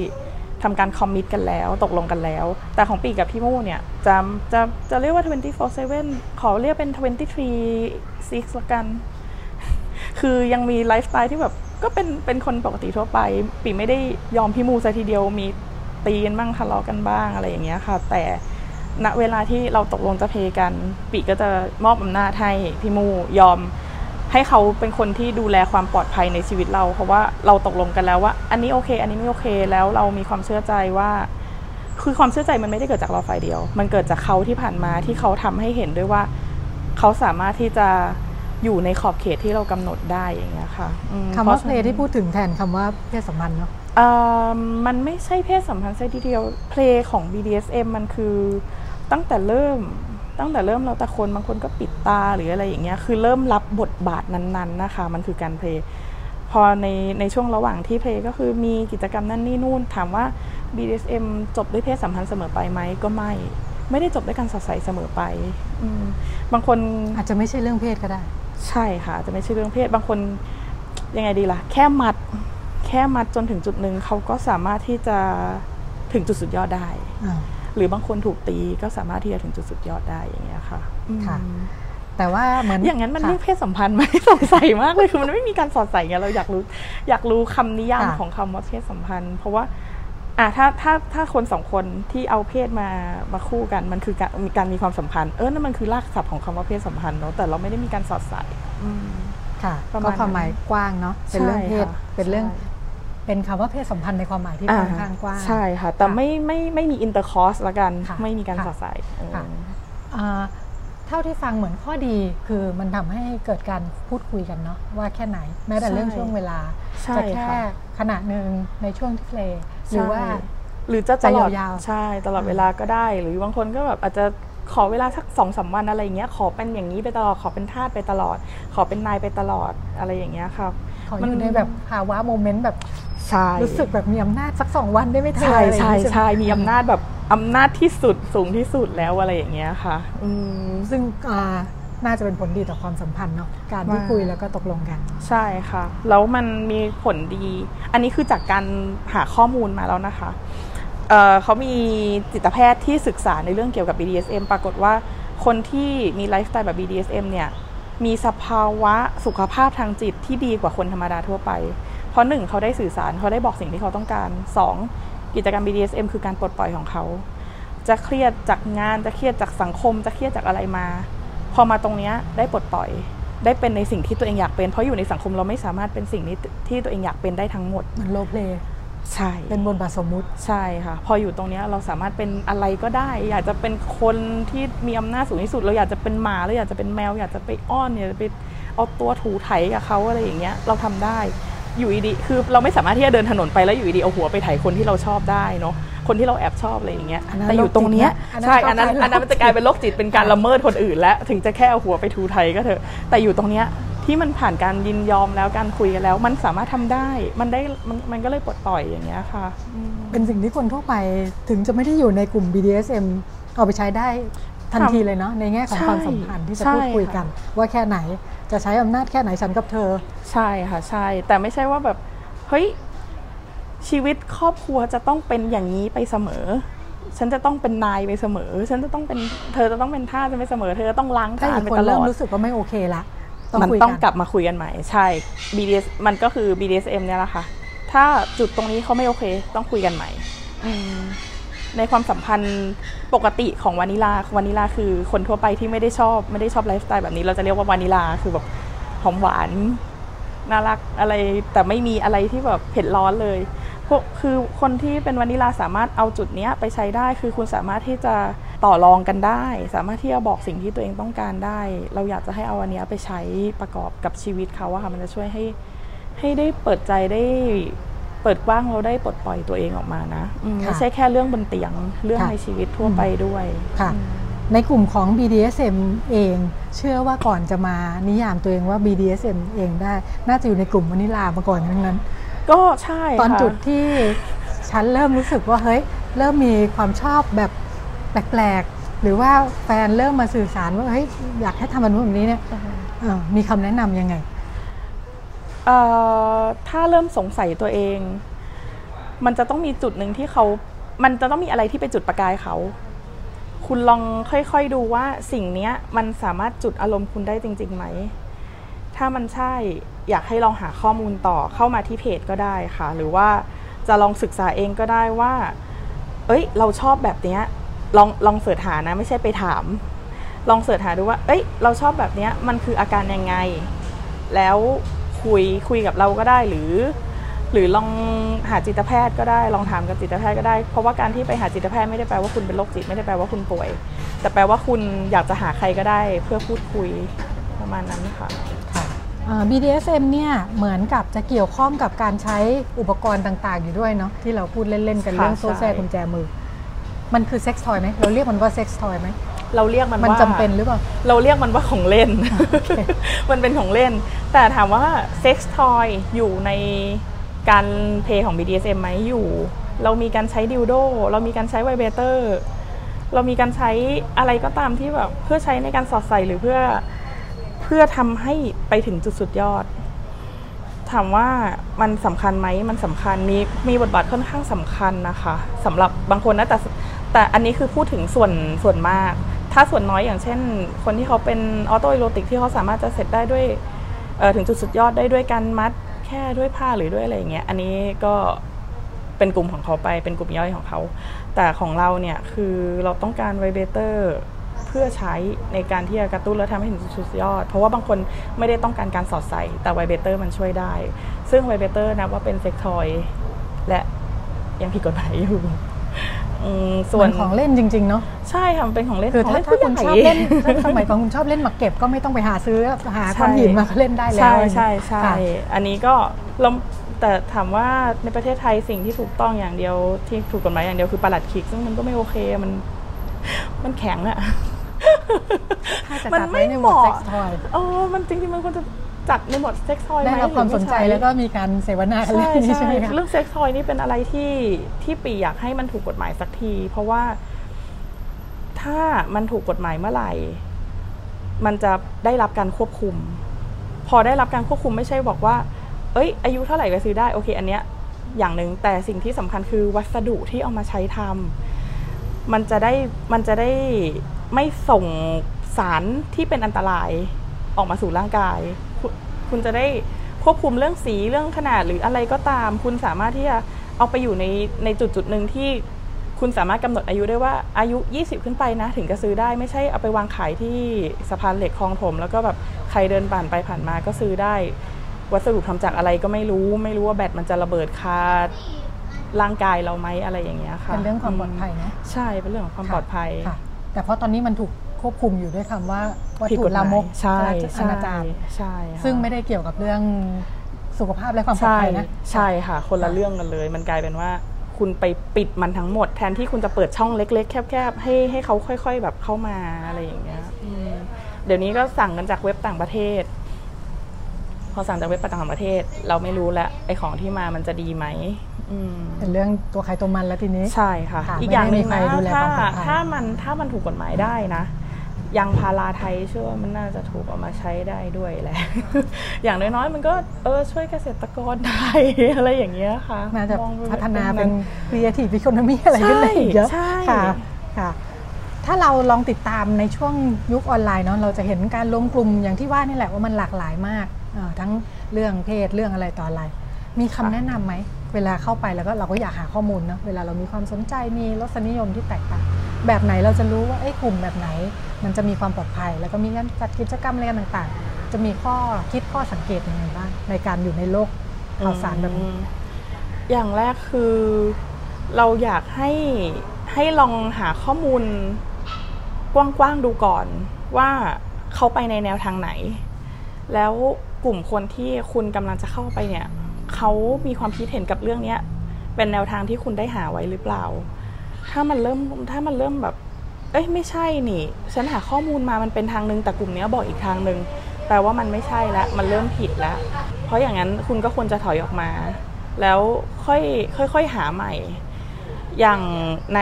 ทำการ commit กันแล้วตกลงกันแล้ว แต่ของปีกับพี่มู่เนี่ยจะจะจะเรียกว่า 24/7 ขอเรียกเป็น 23/6ละกัน คือยังมีไลฟ์สไตล์ที่แบบก็เป็นเป็นคนปกติทั่วไป ปีไม่ได้ยอมพี่มูซะทีเดียวมีตีกันบ้างทะเลาะกันบ้างอะไรอย่างเงี้ยค่ะ แต่ณเวลาที่เราตกลงจะเพกันปีก็จะมอบอำนาจให้พี่มูยอม ให้เขาเป็นคนที่ดูแลความปลอดภัยในชีวิตเรา เพราะว่าเราตกลงกันแล้วว่า อันนี้โอเค อันนี้ไม่โอเค แล้วเรามีความเชื่อใจว่า คือความเชื่อใจมันไม่ได้เกิดจากเราฝ่ายเดียว มันเกิดจากเขาที่ผ่านมาที่เขาทำให้เห็นด้วยว่า เขาสามารถที่จะอยู่ในขอบเขตที่เรากำหนดได้อย่างเงี้ยค่ะคำว่าเพลที่พูดถึงแทนคำว่าเพศสัมพันธ์เนาะมันไม่ใช่เพศสัมพันธ์ซะทีเดียวเพลงของ BDSM มันคือตั้งแต่เริ่ม ตั้งแต่เริ่มเราแต่คนบางคนก็ปิดตาหรืออะไรอย่างเงี้ยคือเริ่มรับบทบาทนั้นๆนะคะ มันคือการเพลย์พอในในช่วงระหว่างที่เพลย์ก็คือมีกิจกรรมนั่นนี่นู่น ถามว่า BDSM จบด้วยเพศสัมพันธ์เสมอไปไหมก็ไม่ ไม่ได้จบด้วยการสดใสเสมอไปบางคนอาจจะไม่ใช่เรื่องเพศก็ได้ ใช่ค่ะจะไม่ใช่เรื่องเพศ บางคนยังไงดีล่ะ แค่มัด แค่มัดจนถึงจุดหนึ่งเขาก็สามารถที่จะถึงจุดสุดยอดได้ หรือบางคนถูกตีก็สามารถที่จะถึงจุดสุดยอดได้อย่างเงี้ยค่ะค่ะ แต่ว่าเหมือนอย่างนั้นมันเรียกเพศสัมพันธ์ไหมสงสัยมากเลยคือมันไม่มีการสอดใส่ไงเราอยากรู้อยากรู้คำนิยามของคำว่าเพศสัมพันธ์ เพราะว่าอ่าถ้าถ้าถ้าคนสองคนที่เอาเพศมามาคู่กันมันคือการมีการมีความสัมพันธ์เออนั่นมันคือรากศัพท์ของคำว่าเพศสัมพันธ์เนาะแต่เราไม่ได้มีการสอดใส่ค่ะก็ความหมายกว้างเนาะเป็นเรื่องเพศเป็นเรื่อง เป็นคำว่าเพศสัมพันธ์ในความหมายที่ค่อนข้างกว้างใช่ค่ะ แต่ไม่ไม่ไม่มี intercourse ละกันไม่มีการสอดใส่เท่าที่ฟังเหมือนข้อดีคือมันทำให้เกิดการพูดคุยกันเนาะว่าแค่ไหน แม้แต่เรื่องช่วงเวลาจะแค่ขณะหนึ่งในช่วงที่เพลงหรือว่า หรือจะตลอดจะยาวๆใช่ตลอดเวลาก็ได้ หรือบางคนก็แบบอาจจะขอเวลาสักสองสามวันอะไรอย่างเงี้ยขอเป็นอย่างนี้ไปตลอดขอเป็นทาสไปตลอด ขอเป็นนายไปตลอดอะไรอย่างเงี้ยครับ ขออมันยู่ในแบบภาวะโมเมนต์แบบใช่รู้สึกแบบมีอำนาจสักสองวันได้ไหมเธอใช่อะไรอย่างใช่งี้ไหมใช่มีอำนาจแบบอำนาจที่สุดสูงที่สุดแล้วอะไรอย่างเงี้ยค่ะอืมซึ่งอ่าน่าจะเป็นผลดีต่อความสัมพันธ์เนาะการที่มากคุยแล้วก็ตกลงกัน ใช่ค่ะ แล้วมันมีผลดี อันนี้คือจากการหาข้อมูลมาแล้วนะคะเอ่อเขามีจิตแพทย์ที่ศึกษาในเรื่องเกี่ยวกับ BDSM ปรากฏว่าคนที่มีไลฟ์สไตล์แบบ BDSM เนี่ย มีสภาวะสุขภาพทางจิตที่ดีกว่าคนธรรมดาทั่วไป เพราะหนึ่งเขาได้สื่อสารเขาได้บอกสิ่งที่เขาต้องการสองกิจกรรม BDSM คือการปลดปล่อยของเขา จะเครียดจากงานจะเครียดจากสังคม จะเครียดจากอะไรมา พอมาตรงนี้ได้ปลดปล่อย ได้เป็นในสิ่งที่ตัวเองอยากเป็น เพราะอยู่ในสังคมเราไม่สามารถเป็นสิ่งนี้ที่ตัวเองอยากเป็นได้ทั้งหมด มันโลเพล ใช่เป็นบทบาทสมมุติใช่ค่ะ พออยู่ตรงเนี้ยเราสามารถเป็นอะไรก็ได้ อยากจะเป็นคนที่มีอำนาจสูงที่สุด เราอยากจะเป็นหมาเราอยากจะเป็นแมว อยากจะไปอ้อนอยากจะไปเอาตัวถูไถกับเขาอะไรอย่างเงี้ย เราทำได้ อยู่ดีๆคือเราไม่สามารถที่จะเดินถนนไปแล้วอยู่ดีๆเอาหัวไปไถคนที่เราชอบได้เนาะคนที่เราแอบชอบอะไรอย่างเงี้ยอันนั้นแต่อยู่ตรงเนี้ยโรคจิตนะใช่อันนั้นอัอันนนั้นั้นนมันจะกลายเป็นโรคจิตเป็นการละเมิดคนอื่น แล้วถึงจะแค่เอาหัวไปถูไถก็เถอะแต่อยู่ตรงเนี้ยที่มันผ่านการยินยอมแล้วการคุยกันแล้ว มันสามารถทำได้มันได้มันมันก็เลยปลดปล่อยอย่างเงี้ยค่ะอืมเป็นสิ่งที่คนทั่วไปถึงจะไม่ได้อยู่ในกลุ่ม BDSM เอาไปใช้ได้ทันทีเลยเนาะในแง่ของใช่ความสัมพันธ์ที่จะใช่พูดคุยค่ะกัน ว่าแค่ไหน จะใช้อำนาจแค่ไหนฉันกับเธอ ใช่ค่ะใช่ แต่ไม่ใช่ว่าแบบ เฮ้ย ชีวิตครอบครัวจะต้องเป็นอย่างนี้ไปเสมอ ฉันจะต้องเป็นนายไปเสมอ ฉันจะต้องเป็นเธอจะต้องเป็นท่าสจะไม่เสมอ เธอจะต้องล้างถ้าจานอีกไปคนตลเริ่อมดรู้สึกว่าไม่โอเคละมันคุยต้องกลับมาคุยกันใหม่ ใช่ BDS มันก็คือ BDSM เนี่ยแหละค่ะ ถ้าจุดตรงนี้เขาไม่โอเค ต้องคุยกันใหม่อืม ในความสัมพันธ์ปกติของ vanilla vanilla คือคนทั่วไปที่ไม่ได้ชอบไม่ได้ชอบไลฟ์สไตล์แบบนี้เราจะเรียกว่าวานิลาคือแบบหอมหวานน่ารักอะไรแต่ไม่มีอะไรที่แบบเผ็ดร้อนเลยพวกคือคนที่เป็นวานิลาสามารถเอาจุดนี้ไปใช้ได้ คือคุณสามารถที่จะต่อรองกันได้ สามารถที่จะบอกสิ่งที่ตัวเองต้องการได้ เราอยากจะให้เอาอันนี้ไปใช้ประกอบกับชีวิตเขาอะค่ะมันจะช่วยให้ให้ได้เปิดใจได้ เปิดกว้างเราได้ปลดปล่อยตัวเองออกมานะอืมค่ะไม่ใช่แค่เรื่องบนเตียงเรื่องค่ะในชีวิตทั่วไปด้วยค่ะ ในกลุ่มของ BDSM เอง เชื่อว่าก่อนจะมานิยามตัวเองว่า BDSM เองได้ น่าจะอยู่ในกลุ่มวานิลามาก่อนทั้งนั้น ก็ใช่ตอนค่ะจุดที่ฉันเริ่มรู้สึกว่าเฮ้ยเริ่มมีความชอบแบบแปลกๆหรือว่าแฟนเริ่มมาสื่อสารว่าเฮ้ยอยากให้ทำมันแบบนี้เนี่ยเอ่อมีคำแนะนำยังไงเอ่อ ถ้าเริ่มสงสัยตัวเอง มันจะต้องมีจุดหนึ่งที่เขา มันจะต้องมีอะไรที่ไปจุดประกายเขา คุณลองค่อยๆดูว่าสิ่งนี้มันสามารถจุดอารมณ์คุณได้จริงๆไหม ถ้ามันใช่อยากให้ลองหาข้อมูลต่อเข้ามาที่เพจก็ได้ค่ะ หรือว่าจะลองศึกษาเองก็ได้ว่า เอ้ย เราชอบแบบนี้ลองลองเสิร์ชหานะ ไม่ใช่ไปถาม ลองเสิร์ชหาดูว่า เอ้ย เราชอบแบบนี้มันคืออาการยังไง แล้ว คุยคุยกับเราก็ได้หรือ หรือลองหาจิตแพทย์ก็ได้ลองถามกับจิตแพทย์ก็ได้ เพราะว่าการที่ไปหาจิตแพทย์ไม่ได้แปลว่าคุณเป็นโรคจิตไม่ได้แปลว่าคุณป่วย แต่แปลว่าคุณอยากจะหาใครก็ได้ เพื่อพูดคุยประมาณนั้นค่ะอ่า BDSM เนี่ยเหมือนกับจะเกี่ยวข้องกับการใช้อุปกรณ์ต่างๆ อยู่ด้วยเนาะที่เราพูดเล่น ๆ กันค่ะเรื่องโซ่แส้ใช่กุญแจมือ มันคือ sex toy ไหมเราเรียกมันว่า sex toy ไหม เราเรียกมันมันว่าจำเป็นหรือเปล่าเราเรียกมันว่าของเล่น มันเป็นของเล่น แต่ถามว่า sex toy อยู่ในการ play ของ BDSM ไหมอยู่ เรามีการใช้ดิวโดเรามีการใช้ vibrator เรามีการใช้อะไรก็ตามที่แบบเพื่อใช้ในการสอดใส่หรือเพื่อเพื่อทำให้ไปถึงจุดสุดยอด ถามว่ามันสำคัญไหมมันสำคัญมีมีบทบาทค่อนข้างสำคัญนะคะสำหรับบางคนนะแต่แต่อันนี้คือพูดถึงส่วนส่วนมาก ถ้าส่วนน้อยอย่างเช่น คนที่เขาเป็นออโต o อโรติกที่เขาสามารถจะเสร็จได้ด้วยถึงจุดสุดยอดได้ด้วยการมัดแค่ด้วยผ้าหรือด้วยอะไรอย่างเงี้ยอันนี้ก็เป็นกลุ่มของเขาไปเป็นกลุ่มย่อยของเขา แต่ของเราเนี่ยคือเราต้องการ vibrator เพื่อใช้ในการที่จะกระตุ้นและทำให้ถึงจุดสุดยอด เพราะว่าบางคนไม่ได้ต้องการการสอดใส่ แต่ vibrator มันช่วยได้ ซึ่ง vibrator นับว่าเป็น sex toy และยังผิดกฎหมายอยู่ ส่วนมันของเล่นจริงๆเนาะใช่ค่ะมันเป็นของเล่นคือของถ้าเล่นถ้าผู้คุณใหญ่ชอบเล่นถ้าสมัยก่อนคุณชอบเล่นหมากเก็บก็ไม่ต้องไปหาซื้อหาก้อนหินมาก็เล่นได้แล้วใช่ใช่ใช่ค่ะอันนี้ก็เราแต่ถามว่าในประเทศไทยสิ่งที่ถูกต้องอย่างเดียวที่ถูกกฎหมายอย่างเดียวคือประหลัดขิก ซึ่งมันก็ไม่โอเคมันมันแข็งอะถ้าจะมันจัดไม่ไว้ในหมวดเหมาะ sex toy เออมันจริงๆมันควรจะ จัดในหมวด sex toy ไหมได้รับความสนใจหรือไแล้วก็มีการเสวนากันใช่เรื่องนี้ใช่ใช่ไหมคะเรื่อง sex toyอยนี่เป็นอะไรที่ที่ปีอยากให้มันถูกกฎหมายสักที เพราะว่าถ้ามันถูกกฎหมายเมื่อไหร่ มันจะได้รับการควบคุม พอได้รับการควบคุมไม่ใช่บอกว่า เอ้ย อายุเท่าไหร่ก็ซื้อได้โอเค อันเนี้ยอย่างหนึ่งแต่สิ่งที่สำคัญคือวัสดุที่เอามาใช้ทำมันจะได้มันจะได้ไม่ส่งสารที่เป็นอันตรายออกมาสู่ร่างกาย คุณคุณจะได้ควบคุมเรื่องสีเรื่องขนาดหรืออะไรก็ตาม คุณสามารถที่จะเอาไปอยู่ในในจุดจุดหนึ่งที่คุณสามารถกำหนดอายุได้ว่าอายุ 20 ขึ้นไปนะ ถึงจะซื้อได้ไม่ใช่เอาไปวางขายที่สะพานเหล็กคลองถม แล้วก็แบบใครเดินผ่านไปผ่านมาก็ซื้อได้ วัสดุทำจากอะไรก็ไม่รู้ ไม่รู้ว่าแบตมันจะระเบิดคาร่างกายเราไหมอะไรอย่างเงี้ยค่ะเป็นเรื่องความปลอดภัยนะใช่เป็นเรื่องของความปลอดภัยค่ะแต่เพราะตอนนี้มันถูก ควบคุมอยู่ด้วยคำว่าวัตผิดถุกฎหลามายกใช่และอใช่นาจารใช่ค่ะซึ่งไม่ได้เกี่ยวกับเรื่องสุขภาพและความปลอดใช่ภัยนะใช่ค่ะ คนละค่ะเรื่องกันเลย มันกลายเป็นว่าคุณไปปิดมันทั้งหมด แทนที่คุณจะเปิดช่องเล็ก ๆ แคบๆให้ให้เขาค่อย ๆ แบบเข้ามาอะไรอย่างเงี้ยอืมเดี๋ยวนี้ก็สั่งกันจากเว็บต่างประเทศ พอสั่งจากเว็บต่างประเทศ เราไม่รู้แล้วไอ้ของที่มามันจะดีไหมอืมเป็นเรื่องตัวใครตัวมันแล้วทีนี้ ใช่ค่ะค่ะอีกอย่างหนึ่งไม่ได้มีใครดูนะแลถ้าความปลอดภัยถ้ามันถ้ามันถูกกฎหมายได้นะ ยางพาราไทยเชื่อว่ามันน่าจะถูกเอามาใช้ได้ด้วยแหละ อย่างน้อยๆ มันก็เออช่วยเกษตรกรได้อะไรอย่างเงี้ยค่ะน่าจะมองดูพัฒนาแบบเป็น creative economy อะไรขึ้นได้อีกเยอะใช่ค่ะค่ะ ถ้าเราลองติดตามในช่วงยุคออนไลน์เนาะเราจะเห็นการรวมกลุ่มอย่างที่ว่านี่แหละว่ามันหลากหลายมากเอ่อทั้งเรื่องเพศเรื่องอะไรต่ออะไร มีคำแนะนำไหมเวลาเข้าไปแล้วก็เราก็อยากหาข้อมูลเนาะเวลาเรามีความสนใจมีรสนิยมที่แตกต่าง แบบไหนเราจะรู้ว่าไอ้กลุ่มแบบไหน มันจะมีความปลอดภัย แล้วก็มีการจัดกิจกรรมอะไรกันต่างๆ จะมีข้อคิดข้อสังเกตยังไงบ้างในการอยู่ในโลกข่าวสารแบบนี้อย่างแรกคือเราอยากให้ให้ลองหาข้อมูลกว้างๆดูก่อนว่าเขาไปในแนวทางไหน แล้วกลุ่มคนที่คุณกำลังจะเข้าไปเนี่ยเขามีความคิดเห็นกับเรื่องเนี้ยเป็นแนวทางที่คุณได้หาไว้หรือเปล่า ถ้ามันเริ่มถ้ามันเริ่มแบบ เอ้ยไม่ใช่นี่ ฉันหาข้อมูลมามันเป็นทางนึง แต่กลุ่มนี้บอกอีกทางนึงแปลว่ามันไม่ใช่แล้วมันเริ่มผิดแล้ว เพราะอย่างนั้นคุณก็ควรจะถอยออกมา แล้วค่อยค่อยๆหาใหม่ อย่างใน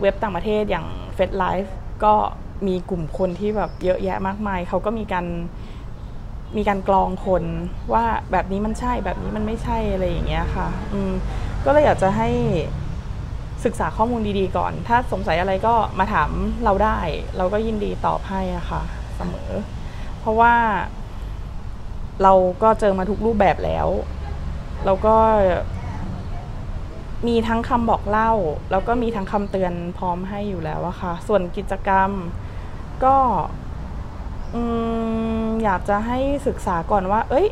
เว็บต่างประเทศอย่าง f e d Life ก็มีกลุ่มคนที่แบบเยอะแยะมากมาย เขาก็มีการมีการกรองคนว่าแบบนี้มันใช่แบบนี้มันไม่ใช่อะไรอย่างเงี้ยค่ะ อืมก็เลยอยากจะให้ ศึกษาข้อมูลดีๆก่อน ถ้าสงสัยอะไรก็มาถามเราได้ เราก็ยินดีตอบให้อะค่ะเสมอ เพราะว่าเราก็เจอมาทุกรูปแบบแล้ว เราก็มีทั้งคำบอกเล่า แล้วก็มีทั้งคำเตือนพร้อมให้อยู่แล้วอะค่ะ ส่วนกิจกรรมก็อืมอยากจะให้ศึกษาก่อนว่า เอ้ย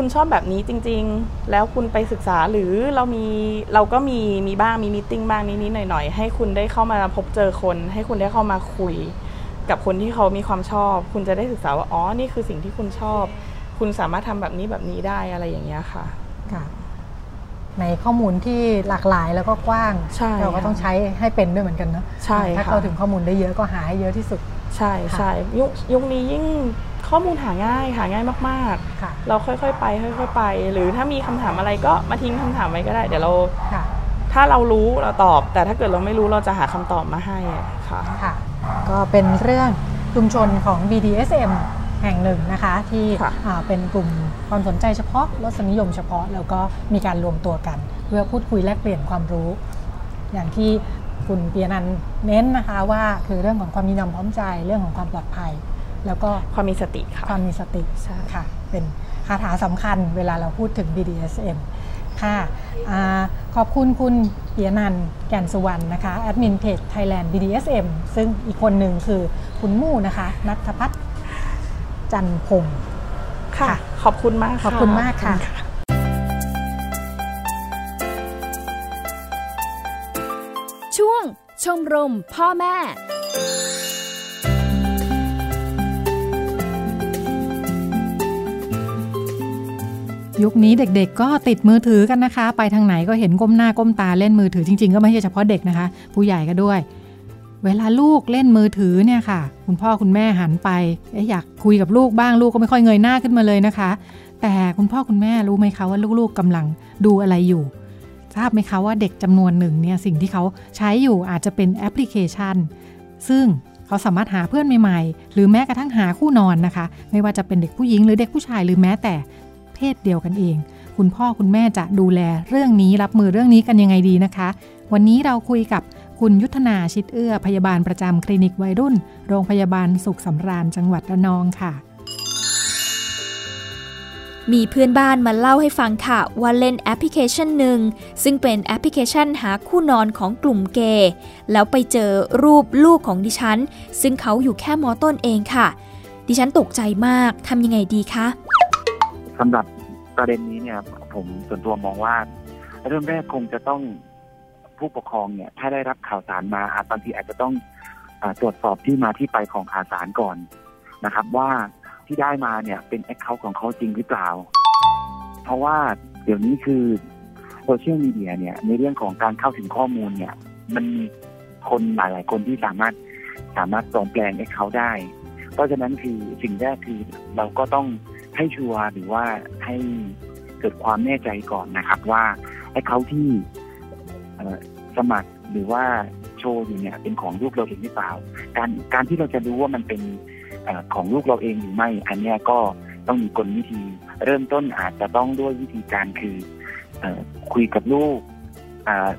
คุณชอบแบบนี้จริง ๆ แล้วคุณไปศึกษาหรือเรามีเราก็มีมีบ้างมีมิ팅บ้างนิดๆหน่อยๆให้คุณได้เข้ามาพบเจอคน ให้คุณได้เข้ามาคุย กับคนที่เขามีความชอบ คุณจะได้ศึกษาว่าอ๋อนี่คือสิ่งที่คุณชอบ คุณสามารถทำแบบนี้แบบนี้ได้อะไรอย่างเงี้ยค่ะค่ะ ในข้อมูลที่หลากหลายแล้วก็กว้างใช่เราก็ค่ะต้องใช้ให้เป็นด้วยเหมือนกันเนาะใช่ถ้าค่ะเข้าถึงข้อมูลได้เยอะก็หาให้เยอะที่สุดใช่ใช่ยุคยุคนี้ยิ่ง ข้อมูลหาง่ายหาง่ายมากค่ะๆเราค่อยๆไป ค่อยๆไป หรือถ้ามีคำถามอะไรก็มาทิ้งคำถามไว้ก็ได้ เดี๋ยวเราค่ะถ้าเรารู้เราตอบ แต่ถ้าเกิดเราไม่รู้เราจะหาคำตอบมาให้อะค่ะค่ะ ก็เป็นเรื่องชุมชนของ BDSM แห่งหนึ่งนะคะที่ค่ะอ่าเป็นกลุ่มความสนใจเฉพาะรสนิยมเฉพาะ แล้วก็มีการรวมตัวกัน เพื่อพูดคุยแลกเปลี่ยนความรู้ อย่างที่คุณเปียนันท์เน้นนะคะว่าคือเรื่องของความยินยอมพร้อมใจเรื่องของความปลอดภัย แล้วก็ความมีสติค่ะความมีสติใช่ค่ะเป็นคาถาสำคัญเวลาเราพูดถึง BDSM ค่ะอาขอบคุณคุณเปียนันท์แก่นสุวรรณนะคะแอดมินเพจ Thailand BDSM ซึ่งอีกคนหนึ่งคือคุณมู่นะคะนัทพัฒน์จันทร์พงศ์ค่ะค่ะ ขอบคุณมากขอบคุณมากค่ะช่วงชมรมพ่อแม่ ยุคนี้เด็กๆ ก็ติดมือถือกันนะคะ ไปทางไหนก็เห็นก้มหน้าก้มตาเล่นมือถือจริง ๆ ก็ไม่ใช่เฉพาะเด็กนะคะ ผู้ใหญ่ก็ด้วย เวลาลูกเล่นมือถือเนี่ยค่ะ คุณพ่อคุณแม่หันไปอยากคุยกับลูกบ้างลูกก็ไม่ค่อยเงยหน้าขึ้นมาเลยนะคะ แต่คุณพ่อคุณแม่รู้ไหมคะว่าลูกๆกำลังดูอะไรอยู่ ทราบไหมคะว่าเด็กจำนวนหนึ่งเนี่ยสิ่งที่เขาใช้อยู่อาจจะเป็นแอปพลิเคชัน ซึ่งเขาสามารถหาเพื่อนใหม่ๆ หรือแม้กระทั่งหาคู่นอนนะคะ ไม่ว่าจะเป็นเด็กผู้หญิงหรือเด็กผู้ชายหรือแม้แต่ เพศเดียวกันเอง คุณพ่อคุณแม่จะดูแลเรื่องนี้รับมือเรื่องนี้กันยังไงดีนะคะ วันนี้เราคุยกับคุณยุทธนาชิดเอื้อ พยาบาลประจำคลินิกวัยรุ่น โรงพยาบาลสุขสำราญจังหวัดระนองค่ะ มีเพื่อนบ้านมาเล่าให้ฟังค่ะ ว่าเล่นแอปพลิเคชันหนึ่ง ซึ่งเป็นแอปพลิเคชันหาคู่นอนของกลุ่มเกย์แล้วไปเจอรูปลูกของดิฉัน ซึ่งเขาอยู่แค่มอต้นเองค่ะ ดิฉันตกใจมากทำยังไงดีคะ สำหรับประเด็นนี้เนี่ย ผมส่วนตัวมองว่าเริ่มแรกคงจะต้องผู้ปกครองเนี่ย ถ้าได้รับข่าวสารมาอาจบางทีอาจจะต้องอตรวจสอบที่มาที่ไปของข่าวสารก่อนนะครับ ว่าที่ได้มาเนี่ยเป็น account ของเขาจริงหรือเปล่า เพราะว่าเดี๋ยวนี้คือโซเชียลมีเดียเนี่ย ในเรื่องของการเข้าถึงข้อมูลเนี่ย มันมีคนหลาย ๆ คนที่สามารถสามารถปลอมแปลง account ได้ เพราะฉะนั้นคือสิ่งแรกคือเราก็ต้อง ให้ชัวร์หรือว่าให้เกิดความแน่ใจก่อนนะครับว่าแอคเคาที่สมัครหรือว่าโชว์อยู่เนี่ยเป็นของลูกเราเองหรือเปล่า การการที่เราจะรู้ว่ามันเป็นอของลูกเราเองหรือไม่ อันนี้ก็ต้องมีกลวิธี เริ่มต้นอาจจะต้องด้วยวิธีการคืออคุยกับลูก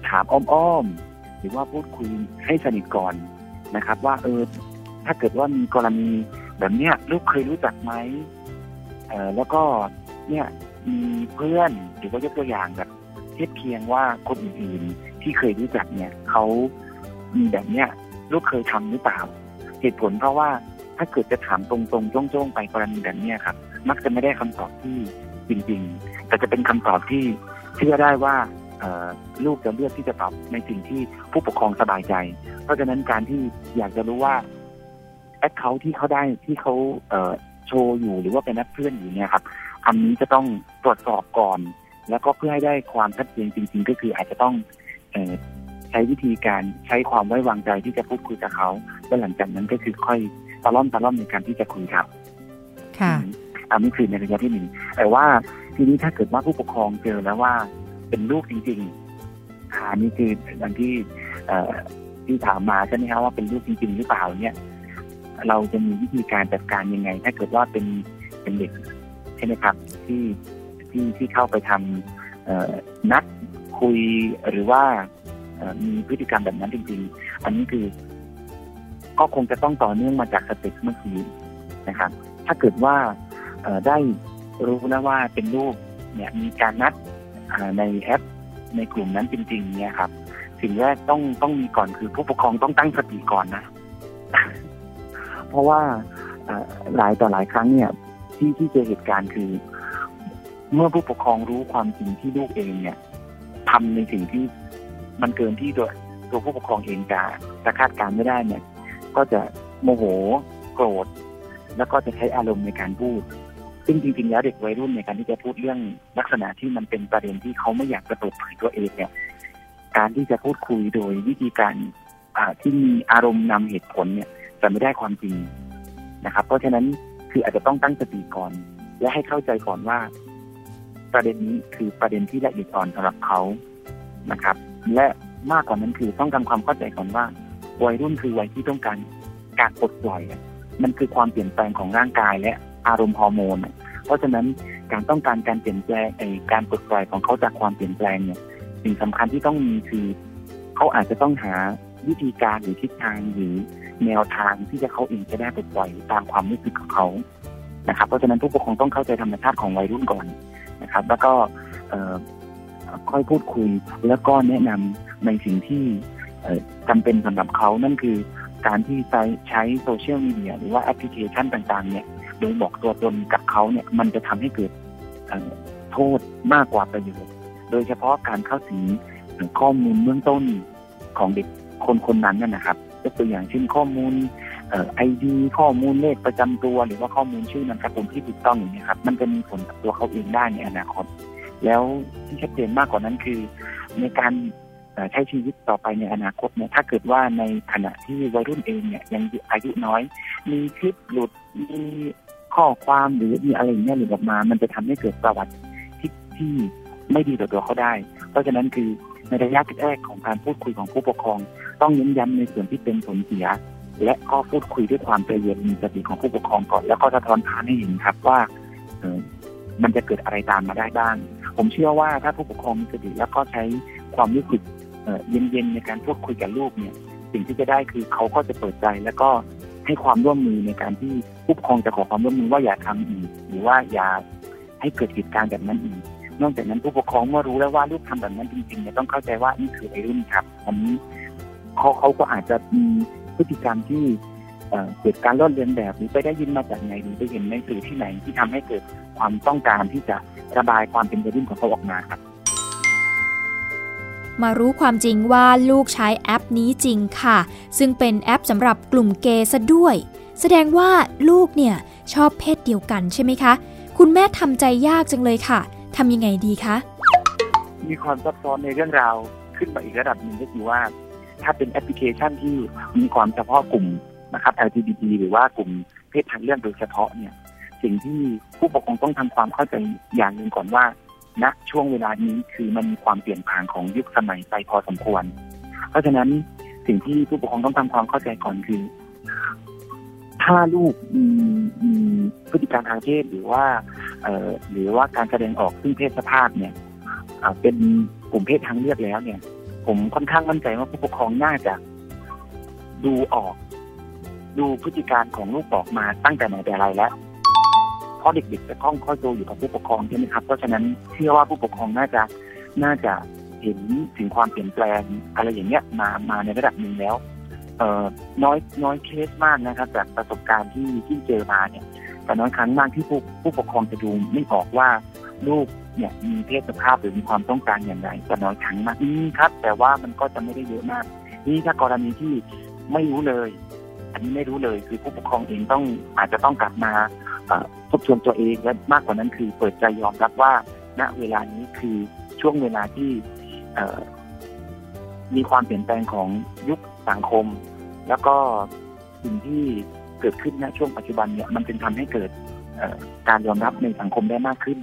ถามอ้อมๆหรือว่าพูดคุยให้สนิทก่อนนะครับ ว่าเออถ้าเกิดว่ามีกรณีแบบเนี้ยลูกเคยรู้จักไหม เออแล้วก็เนี่ยมีเพื่อนหรือว่ายกตัวอย่างแบบเทียบเคียงว่าคนอื่นๆที่เคยรู้จักเนี่ยเขามีแบบเนี้ยลูกเคยทำหรือเปล่า เหตุผลเพราะว่าถ้าเกิดจะถามตรงๆจ้งๆไปกรณีแบบเนี้ยครับ มักจะไม่ได้คำตอบที่จริง ๆ แต่จะเป็นคำตอบที่เชื่อได้ว่าลูกจะเลือกที่จะตอบในสิ่งที่ผู้ปกครองสบายใจ เพราะฉะนั้นการที่อยากจะรู้ว่าแอคเคาท์ที่เขาได้ที่เขา โชว์อยู่หรือว่าเป็นนักเพื่อนอยู่เนี่ยครับอันนี้จะต้องตรวจสอบก่อน แล้วก็เพื่อให้ได้ความชัดเจนจริง ๆ ก็คืออาจจะต้องเอ่อใช้วิธีการใช้ความไว้วางใจที่จะพูดคุยกับเขาแล้วหลังจากนั้นก็คือค่อยตะล่อมตะล่อมในการที่จะคุยครับ ค่ะอันนี้คือในระยะที่หนึ่งแต่ว่าทีนี้ถ้าเกิดว่าผู้ปกครองเจอแล้วว่าเป็นลูกจริงๆอันนี้คืออย่างที่เอ่อที่ถามมาใช่ไหมครับว่าเป็นลูกจริง ๆ หรือเปล่าเนี่ย เราจะมีวิธีการจัดการยังไง ถ้าเกิดว่าเป็นเป็นเด็กใช่ไหมครับที่ที่ที่เข้าไปทำนัดคุยหรือว่ามีพฤติกรรมแบบนั้นจริงๆ อันนี้คือ ก็คงจะต้องต่อเนื่องมาจากสเต็ปเมื่อกี้นะครับ ถ้าเกิดว่าได้รู้แล้วว่าเป็นลูกเนี่ยมีการนัดในแอปในกลุ่มนั้นจริง ๆ เนี่ยครับ สิ่งแรกต้องต้องมีก่อนคือผู้ปกครองต้องตั้งสติก่อนนะ เพราะว่าหลายต่อหลายครั้งเนี่ยที่ที่เจอเหตุการณ์คือ เมื่อผู้ปกครองรู้ความจริงที่ลูกเองเนี่ยทำในสิ่งที่มันเกินที่ตัวตัวผู้ปกครองเองจะจะคาดการณ์ไม่ได้เนี่ย ก็จะโมโหโกรธ แล้วก็จะใช้อารมณ์ในการพูด ซึ่งจริงๆ แล้วเด็กวัยรุ่นในการที่จะพูดเรื่องลักษณะที่มันเป็นประเด็นที่เขาไม่อยากจะเปิดเผยตัวเองเนี่ย การที่จะพูดคุยโดยวิธีการที่มีอารมณ์นำเหตุผลเนี่ย จะไม่ได้ความจริงนะครับ เพราะฉะนั้นคืออาจจะต้องตั้งสติก่อน และให้เข้าใจก่อนว่า ประเด็นนี้คือประเด็นที่ละเอียดอ่อนสำหรับเขานะครับ และมากกว่านั้นคือต้องการความเข้าใจก่อนว่าวัยรุ่นคือวัยที่ต้องการการปลดปล่อยมันคือความเปลี่ยนแปลงของร่างกายและอารมณ์ฮอร์โมน เพราะฉะนั้นการต้องการการเปลี่ยนแปลงไอการปลดปล่อยของเขาจากความเปลี่ยนแปลงเนี่ยสิ่งสำคัญที่ต้องมีคือเขาอาจจะต้องหาวิธีการหรือทิศทางหรือ แนวทางที่จะเขาเองจะได้ปลดปล่อยตามความรู้สึกของเขานะครับ เพราะฉะนั้นผู้ปกครองต้องเข้าใจธรรมชาติของวัยรุ่นก่อนนะครับ แล้วก็ค่อยพูดคุยแล้วก็แนะนำในสิ่งที่เอ่อจำเป็นสำหรับเขานั่นคือการที่ใช้ใช้โซเชียลมีเดียหรือว่าแอปพลิเคชันต่างๆ เนี่ย โดยบอกตัวตนกับเขาเนี่ยมันจะทำให้เกิดโทษมากกว่าประโยชน์ โดยเฉพาะการเข้าถึงข้อมูลเบื้องต้นของเด็กคนคนนั้นนะครับ ยกตัวอย่างเช่นข้อมูลไอดีข้อมูลเลขประจำตัว หรือว่าข้อมูลชื่อนามสกุลที่ถูกต้องอย่างนี้ครับมันจะมีผลกับตัวเขาเองได้ในอนาคตแล้วที่ชัดเจนมากกว่านั้นคือ ในการใช้ชีวิตต่อไปในอนาคตเนี่ยถ้าเกิดว่าในขณะที่วัยรุ่นเองเนี่ยยังอายุน้อย มีคลิปหลุดมีข้อความหรือมีอะไรอย่างเงี้ยหลุดออกมา มันจะทำให้เกิดประวัติที่ที่ไม่ดีต่อตัวเขาได้ เพราะฉะนั้นคือในระยะแรกของการพูดคุยของผู้ปกครอง ต้องเน้นย้ำในส่วนที่เป็นผลเสีย และก็พูดคุยด้วยความใจเย็นมีสติของผู้ปกครองก่อน แล้วก็สะท้อนทานให้เห็นครับว่าเออมันจะเกิดอะไรตามมาได้บ้าง ผมเชื่อว่าถ้าผู้ปกครองมีสติแล้วก็ใช้ความรู้สึกเย็นๆในการพูดคุยกับลูกเนี่ย สิ่งที่จะได้คือเขาก็จะเปิดใจแล้วก็ให้ความร่วมมือในการที่ผู้ปกครองจะขอความร่วมมือว่าอย่าทำอีก หรือว่าอย่าให้เกิดเหตุการณ์แบบนั้นอีก นอกจากนั้นผู้ปกครองเมื่อรู้แล้วว่าลูกทำแบบนั้นจริงๆเนี่ยต้องเข้าใจว่านี่คือไอรุ่นครับอันนี้ เขาเขาก็อาจจะมีพฤติกรรมที่เกิดการลดเลียนแบบหรือไปได้ยินมาจากไหนหรือไปเห็นในสื่อที่ไหนที่ทำให้เกิดความต้องการที่จะระบายความเป็นวัยรุ่นของเขาออกมาครับ มารู้ความจริงว่าลูกใช้แอปนี้จริงค่ะ ซึ่งเป็นแอปสำหรับกลุ่มเกย์ซะด้วย แสดงว่าลูกเนี่ยชอบเพศเดียวกันใช่ไหมคะ คุณแม่ทำใจยากจังเลยค่ะทำยังไงดีคะ มีความซับซ้อนในเรื่องราวขึ้นมาอีกระดับหนึ่งก็คือว่า ถ้าเป็นแอปพลิเคชันที่มีความเฉพาะกลุ่มนะครับ LGBT หรือว่ากลุ่มเพศทางเลือกโดยเฉพาะเนี่ย สิ่งที่ผู้ปกครองต้องทำความเข้าใจอย่างหนึ่งก่อนว่าณนะช่วงเวลานี้คือมันมีความเปลี่ยนผ่านของยุคสมัยไปพอสมควร เพราะฉะนั้นสิ่งที่ผู้ปกครองต้องทำความเข้าใจก่อนคือ ถ้าลูกมีมีพฤติกรรมทางเพศหรือว่าหรือว่าการแสดงออกซึ่งเพศสภาพเนี่ยเป็นกลุ่มเพศทางเลือกแล้วเนี่ย ผมค่อนข้างมั่นใจว่าผู้ปกครองน่าจะดูออก ดูพฤติการของลูกออกมาตั้งแต่ไหนแต่ไรแล้วเพราะเด็กๆจะคล่องค่อยโตอยู่กับผู้ปกครองใช่ไหมครับ เพราะฉะนั้นเชื่อว่าผู้ปกครองน่าจะน่าจะเห็นถึงความเปลี่ยนแปลงอะไรอย่างเงี้ยมามาในระดับหนึ่งแล้ว เอ่อน้อยน้อยเคสมากนะครับ จากประสบการณ์ที่ที่เจอมาเนี่ยแต่น้อยครั้งมากที่ผู้ผู้ปกครองจะดูไม่ออกว่า ลูกเนี่ยมีเพศสภาพหรือมีความต้องการอย่างไรแต่น้อยครั้งมากนี่ครับ แต่ว่ามันก็จะไม่ได้เยอะมาก นี่ถ้ากรณีที่ไม่รู้เลย อันนี้ไม่รู้เลยคือผู้ปกครองเองต้องอาจจะต้องกลับมาทบทวนตัวเองและมากกว่านั้นคือเปิดใจยอมรับว่า ณเวลานี้คือช่วงเวลาที่มีความเปลี่ยนแปลงของยุคสังคม แล้วก็สิ่งที่เกิดขึ้นณช่วงปัจจุบันเนี่ยมันเป็นทำให้เกิดการยอมรับในสังคมได้มากขึ้น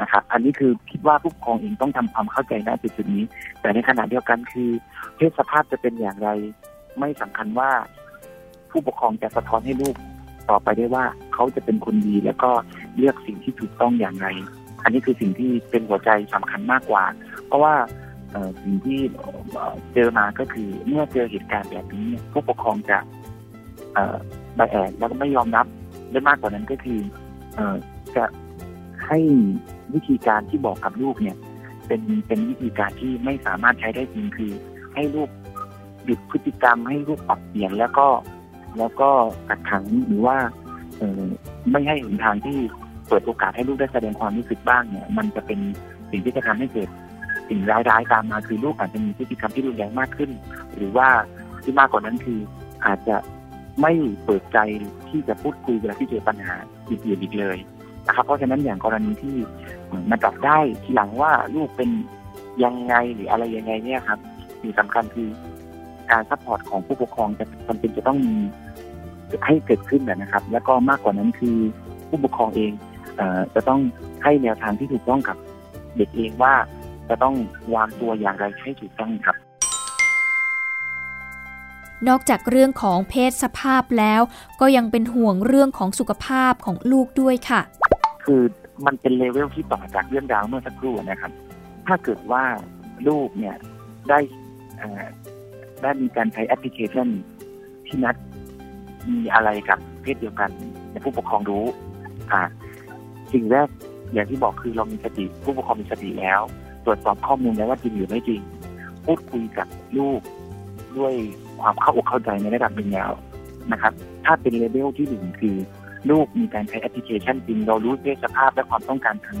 นะครับอันนี้คือคิดว่าผู้ปกครองเองต้องทำความเข้าใจในจุดนี้ แต่ในขณะเดียวกันคือเพศสภาพจะเป็นอย่างไร ไม่สำคัญว่า ผู้ปกครองจะสะท้อนให้ลูกต่อไปได้ว่าเขาจะเป็นคนดีแล้วก็เลือกสิ่งที่ถูกต้องอย่างไร อันนี้คือสิ่งที่เป็นหัวใจสำคัญมากกว่า เพราะว่าสิ่งที่เจอมาก็คือเมื่อเจอเหตุการณ์แบบนี้ผู้ปกครองจะบแอนแล้วก็ไม่ยอมรับได้มากกว่านั้นก็คือจะให้ วิธีการที่บอกกับลูกเนี่ย เป็นเป็นวิธีการที่ไม่สามารถใช้ได้จริงคือ ให้ลูกหยุดพฤติกรรมให้ลูกปรับเปลี่ยนแล้วก็แล้วก็กักขังหรือว่าเออไม่ให้หนทางที่เปิดโอกาสให้ลูกได้แสดงความรู้สึกบ้างเนี่ย มันจะเป็นสิ่งที่จะทำให้เกิดสิ่งร้ายๆตามมาคือลูกอาจจะมีพฤติกรรมที่รุนแรงมากขึ้น หรือว่าที่มากกว่านั้นคืออาจจะไม่เปิดใจที่จะพูดคุยเวลาที่เจอปัญหาอื่นๆอีกเลย นะครับ เพราะฉะนั้นอย่างกรณีที่มาจับได้ทีหลังว่าลูกเป็นยังไงหรืออะไรยังไงเนี่ยครับสิ่งสำคัญคือการ support ของผู้ปกครองจะจำเป็นจะต้องมีให้เกิดขึ้นนะครับ แล้วก็มากกว่านั้นคือผู้ปกครองเองอะจะต้องให้แนวทางที่ถูกต้องกับเด็กเองว่าจะต้องวางตัวอย่างไรให้ถูกต้องครับ นอกจากเรื่องของเพศสภาพแล้ว ก็ยังเป็นห่วงเรื่องของสุขภาพของลูกด้วยค่ะ คือมันเป็นเลเวลที่ต่อจากเรื่องราวเมื่อสักครู่นะครับ ถ้าเกิดว่าลูกเนี่ยได้ได้มีการใช้แอปพลิเคชันที่นัดมีอะไรกับเพศเดียวกันในผู้ปกครองรู้ อ่า สิ่งแรกอย่างที่บอกคือเรามีสติผู้ปกครองมีสติแล้ว ตรวจสอบข้อมูลแล้วว่าจริงหรือไม่จริง พูดคุยกับลูกด้วยความเข้าอกเข้าใจในระดับหนึ่งแล้วนะครับ ถ้าเป็นเลเวลที่หนึ่งคือ ลูกมีการใช้แอปพลิเคชันจริง เรารู้เพศสภาพและความต้องการทาง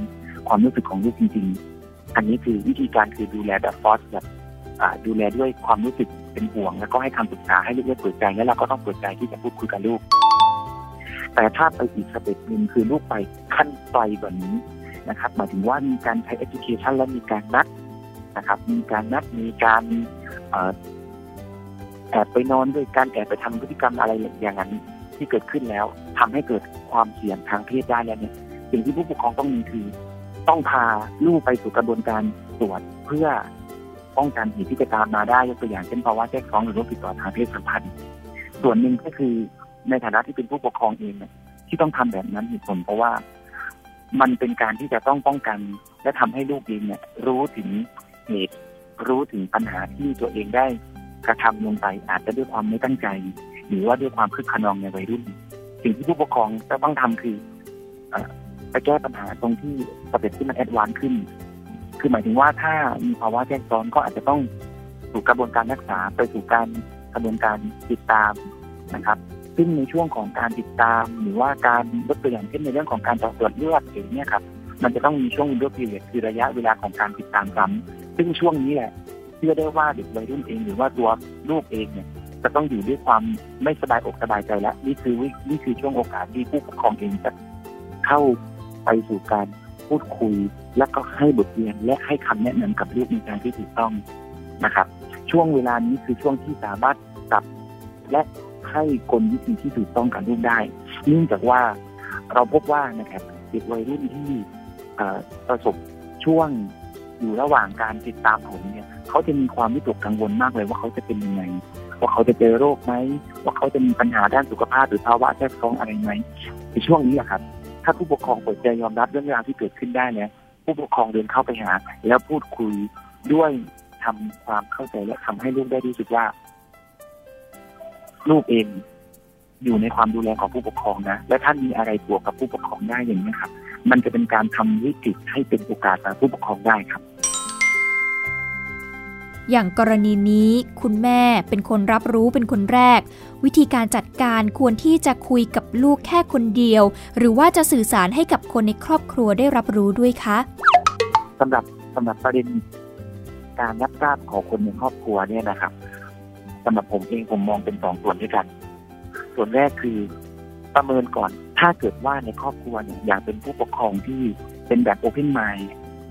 ความรู้สึกของลูกจริง ๆ อันนี้คือวิธีการคือดูแลแบบ first แบบดูแลด้วยความรู้สึกเป็นห่วง แล้วก็ให้คำปรึกษาให้ลูกได้เปิดใจแล้วเราก็ต้องเปิดใจที่จะพูดคุยกับลูก แต่ถ้าไปอีก step หนึ่งคือลูกไปขั้นไกลกว่านี้นะครับหมายถึงว่ามีการใช้ application และมีการนัดนะครับ มีการนัดมีการแอบไปนอนด้วยการแอบไปทำพฤติกรรมอะไรอย่างนั้น ที่เกิดขึ้นแล้วทำให้เกิดความเสี่ยงทางเพศได้แล้วเนี่ยสิ่งที่ผู้ปกครองต้องมีคือ ต้องพาลูกไปสู่กระบวนการตรวจเพื่อป้องกันเหตุที่จะตามมาได้ยกตัวอย่างเช่นภาวะแทรกซ้อนหรือโรคติดต่อทางเพศสัมพันธ์ส่วนหนึ่งก็คือในฐานะที่เป็นผู้ปกครองเองเนี่ยที่ต้องทำแบบนั้นเหตุผลเพราะว่ามันเป็นการที่จะต้องป้องกัน และทำให้ลูกเองเนี่ย รู้ถึงเหตุรู้ถึงปัญหาที่ตัวเองได้กระทำลงไปอาจจะด้วยความไม่ตั้งใจ หรือว่าด้วยความคึกคะนองในวัยรุ่น สิ่งที่ผู้ปกครองจะต้องทำคือไปแก้ปัญหาตรงที่ step ที่มัน advance ขึ้น คือหมายถึงว่าถ้ามีภาวะแทรกซ้อนก็อาจจะต้องสู่กระบวนการรักษาไปสู่การกระบวนการติดตามนะครับ ซึ่งในช่วงของการติดตาม หรือว่าการยกตัวอย่างเช่นในเรื่องของการตรวจเลือดอย่างนี้ครับ มันจะต้องมีช่วงวินโดว์พีเรียดคือระยะเวลาของการติดตามซ้ำซึ่งช่วงนี้แหละเชื่อได้ว่าเด็กวัยรุ่นเองหรือว่าตัวลูกเองเนี่ย จะต้องอยู่ด้วยความไม่สบายอกสบายใจแล้วนี่คือนี่คือช่วงโอกาสที่ผู้ปกครองเองจะเข้าไปสู่การพูดคุย และก็ให้บทเรียนและให้คำแนะนำกับลูกในทางที่ถูกต้องนะครับ ช่วงเวลานี้คือช่วงที่สามารถจับและให้กลวิธีที่ถูกต้องกับลูกได้เนื่องจากว่าเราพบว่านะครับเด็กวัยรุ่นที่ประสบช่วงอยู่ระหว่างการติดตามผลเนี่ยเขาจะมีความวิตกกังวลมากเลยว่าเขาจะเป็นยังไง ว่าเขาจะเจอโรคไหมว่าเขาจะมีปัญหาด้านสุขภาพหรือภาวะแทรกซ้อนอะไรไหมในช่วงนี้แหละครับ ถ้าผู้ปกครองเปิดใจยอมรับเรื่องราวที่เกิดขึ้นได้เนี่ยผู้ปกครองเดินเข้าไปหา แล้วพูดคุยด้วยทำความเข้าใจและทำให้ลูกได้รู้สึกว่า ลูกเองอยู่ในความดูแลของผู้ปกครองนะ และท่านมีอะไรบวกกับผู้ปกครองได้อย่างนี้ครับ มันจะเป็นการทำวิกฤตให้เป็นโอกาสกับผู้ปกครองได้ครับ อย่างกรณีนี้คุณแม่เป็นคนรับรู้เป็นคนแรก วิธีการจัดการควรที่จะคุยกับลูกแค่คนเดียว หรือว่าจะสื่อสารให้กับคนในครอบครัวได้รับรู้ด้วยคะสำหรับสำหรับประเด็นการรับทราบของคนในครอบครัวเนี่ยนะครับสำหรับผมเองผมมองเป็นสองส่วนด้วยกัน ส่วนแรกคือประเมินก่อน ถ้าเกิดว่าในครอบครัวเนี่ยอยากเป็นผู้ปกครองที่เป็นแบบโอเพนไมล์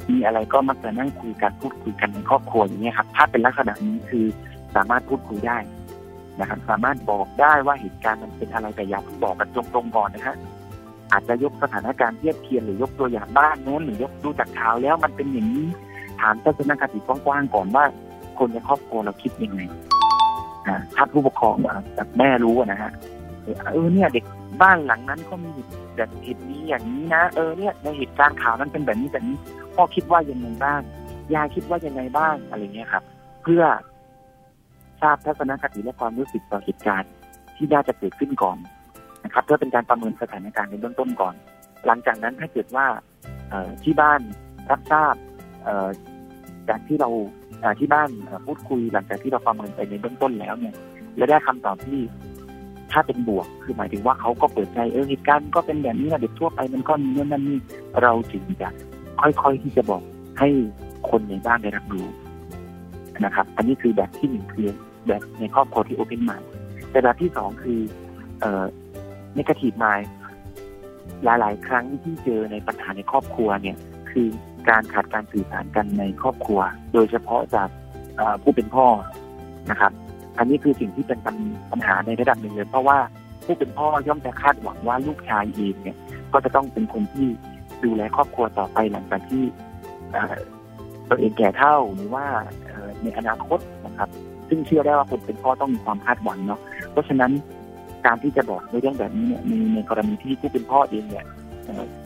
มีอะไรก็มักจะนั่งคุยกันพูดคุยกันในครอบครัวอย่างนี้ครับถ้าเป็นลักษณะนี้คือสามารถพูดคุยได้นะครับสามารถบอกได้ว่าเหตุการณ์มันเป็นอะไรแต่อย่าเพิ่งบอกกันตรงๆก่อนนะฮะอาจจะยกสถานการณ์เทียบเทียนหรือยกตัวอย่างบ้านโน้นหรือยกดูจากข่าวแล้วมันเป็นอย่างนี้ถามทัศนคติกว้างๆก่อนว่า คนในครอบครัวเราคิดยังไงถ้าผู้ปกครองแบบแม่รู้นะฮะเออเนี่ยเด็กบ้านหลังนั้นก็มีแบบเหตุนี้อย่างนี้นะ เออเนี่ยในเหตุการณ์ข่าวนั้นเป็นแบบนี้แบบนี้ พ่อคิดว่ายังไงบ้าง ยายคิดว่ายังไงบ้างอะไรเงี้ยครับ เพื่อทราบทัศนคติและความรู้สึกต่อเหตุการณ์ที่น่าจะเกิดขึ้นก่อนนะครับ เพื่อเป็นการประเมินสถานการณ์ในเบื้องต้นก่อน หลังจากนั้นถ้าเกิดว่าที่บ้านรับทราบจากที่เราที่บ้านพูดคุยหลังจากที่เราประเมินไปในเบื้องต้นแล้วเนี่ย และได้คำตอบที่ถ้าเป็นบวกคือหมายถึงว่าเขาก็เปิดใจเออเหตุการณ์ก็เป็นแบบนี้นะเด็กทั่วไปมันก็มีนั่นนี่เราจึงจะ ค่อยๆที่จะบอกให้คนในบ้านได้รับรู้นะครับ อันนี้คือแบบที่หนึ่งคือแบบในครอบครัวที่โอเพนมาแต่แบบที่สองคือเอ่อในกระถีบมาหลายๆ ครั้งที่เจอในปัญหาในครอบครัวเนี่ย คือการขาดการสื่อสารกันในครอบครัว โดยเฉพาะจากผู้เป็นพ่อนะครับ อันนี้คือสิ่งที่เป็นปัญหาในระดับหนึ่งเลยเพราะว่าผู้เป็นพ่อย่อมจะคาดหวังว่าลูกชายเองเนี่ย ก็จะต้องเป็นคนที่ ดูแลครอบครัวต่อไปหลังจากที่ตัวเองแก่เท่าหรือว่าในอนาคตนะครับ ซึ่งเชื่อได้ว่าคนเป็นพ่อต้องมีความคาดหวังเนาะเพราะฉะนั้นการที่จะบอกในเรื่องแบบนี้เนี่ยในในกรณีที่ผู้เป็นพ่อเองเนี่ย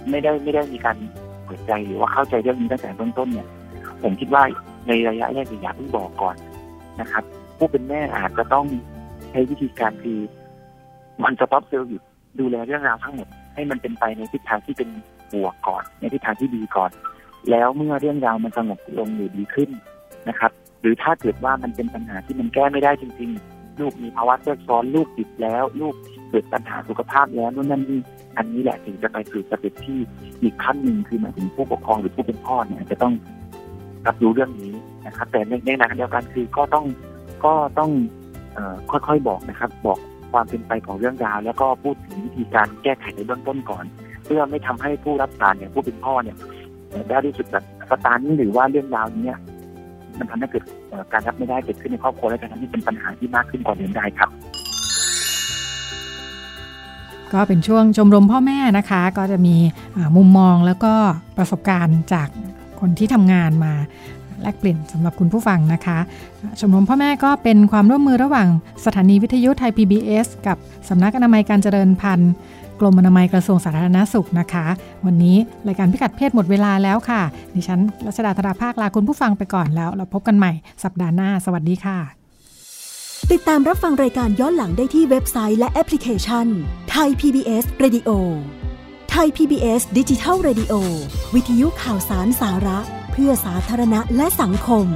ไม่ได้ไม่ได้มีการเปิดใจหรือว่าเข้าใจเรื่องนี้ตั้งแต่เบื้องต้นเนี่ย ผมคิดว่าในระยะแรกอยากที่บอกก่อนนะครับ ผู้เป็นแม่อาจจะต้องใช้วิธีการคือมันจะต้องเซลล์หยุดดูแลเรื่องราวทั้งหมดให้มันเป็นไปในทิศทางที่เป็น บวกก่อนในทิศทางที่ดีก่อน แล้วเมื่อเรื่องราวมันสงบลงหรือดีขึ้นนะครับ หรือถ้าเกิดว่ามันเป็นปัญหาที่มันแก้ไม่ได้จริง ๆ ลูกมีภาวะแทรกซ้อนลูกติดแล้ว ลูกเกิดปัญหาสุขภาพแล้วนู่นนั่นนี่อันนี้แหละถึงจะไปสู่สเต็ปที่อีกขั้นหนึ่งคือหมายถึงผู้ปกครองหรือผู้เป็นพ่อเนี่ยจะต้องรับรู้เรื่องนี้นะครับ แต่ในในขณะเดียวกันคือก็ต้องก็ต้องอค่อยๆบอกนะครับ บอกความเป็นไปของเรื่องราว แล้วก็พูดถึงวิธีการแก้ไขในเบื้องต้นก่อน พื่อไม่ทำให้ผู้รับสารเนี่ยผู้เป็นพ่อเนี่ยได้รู้สึกแบบสตันหรือว่าเรื่องราวนี้มันทำให้เกิดการรับไม่ได้เกิดขึ้นในครอบครัวและจะทำให้เป็นปัญหาที่มากขึ้นกว่าเดิมได้ครับ ก็เป็นช่วงชมรมพ่อแม่นะคะ ก็จะมีมุมมองแล้วก็ประสบการณ์จากคนที่ทำงานมาแลกเปลี่ยนสำหรับคุณผู้ฟังนะคะ ชมรมพ่อแม่ก็เป็นความร่วมมือระหว่างสถานีวิทยุไทย PBS กับสำนักอนามัยการเจริญพันธุ์ กรมอนามัยกระทรวงสาธารณสุขนะคะ วันนี้รายการพิกัดเพศหมดเวลาแล้วค่ะ ดิฉันรัชดาธราภาคลาคุณผู้ฟังไปก่อนแล้ว เราพบกันใหม่สัปดาห์หน้า สวัสดีค่ะ ติดตามรับฟังรายการย้อนหลังได้ที่เว็บไซต์และแอปพลิเคชันไทย PBS Radio ไทย PBS ดิจิทัล Radio วิทยุข่าวสารสาระ เพื่อสาธารณะและสังคม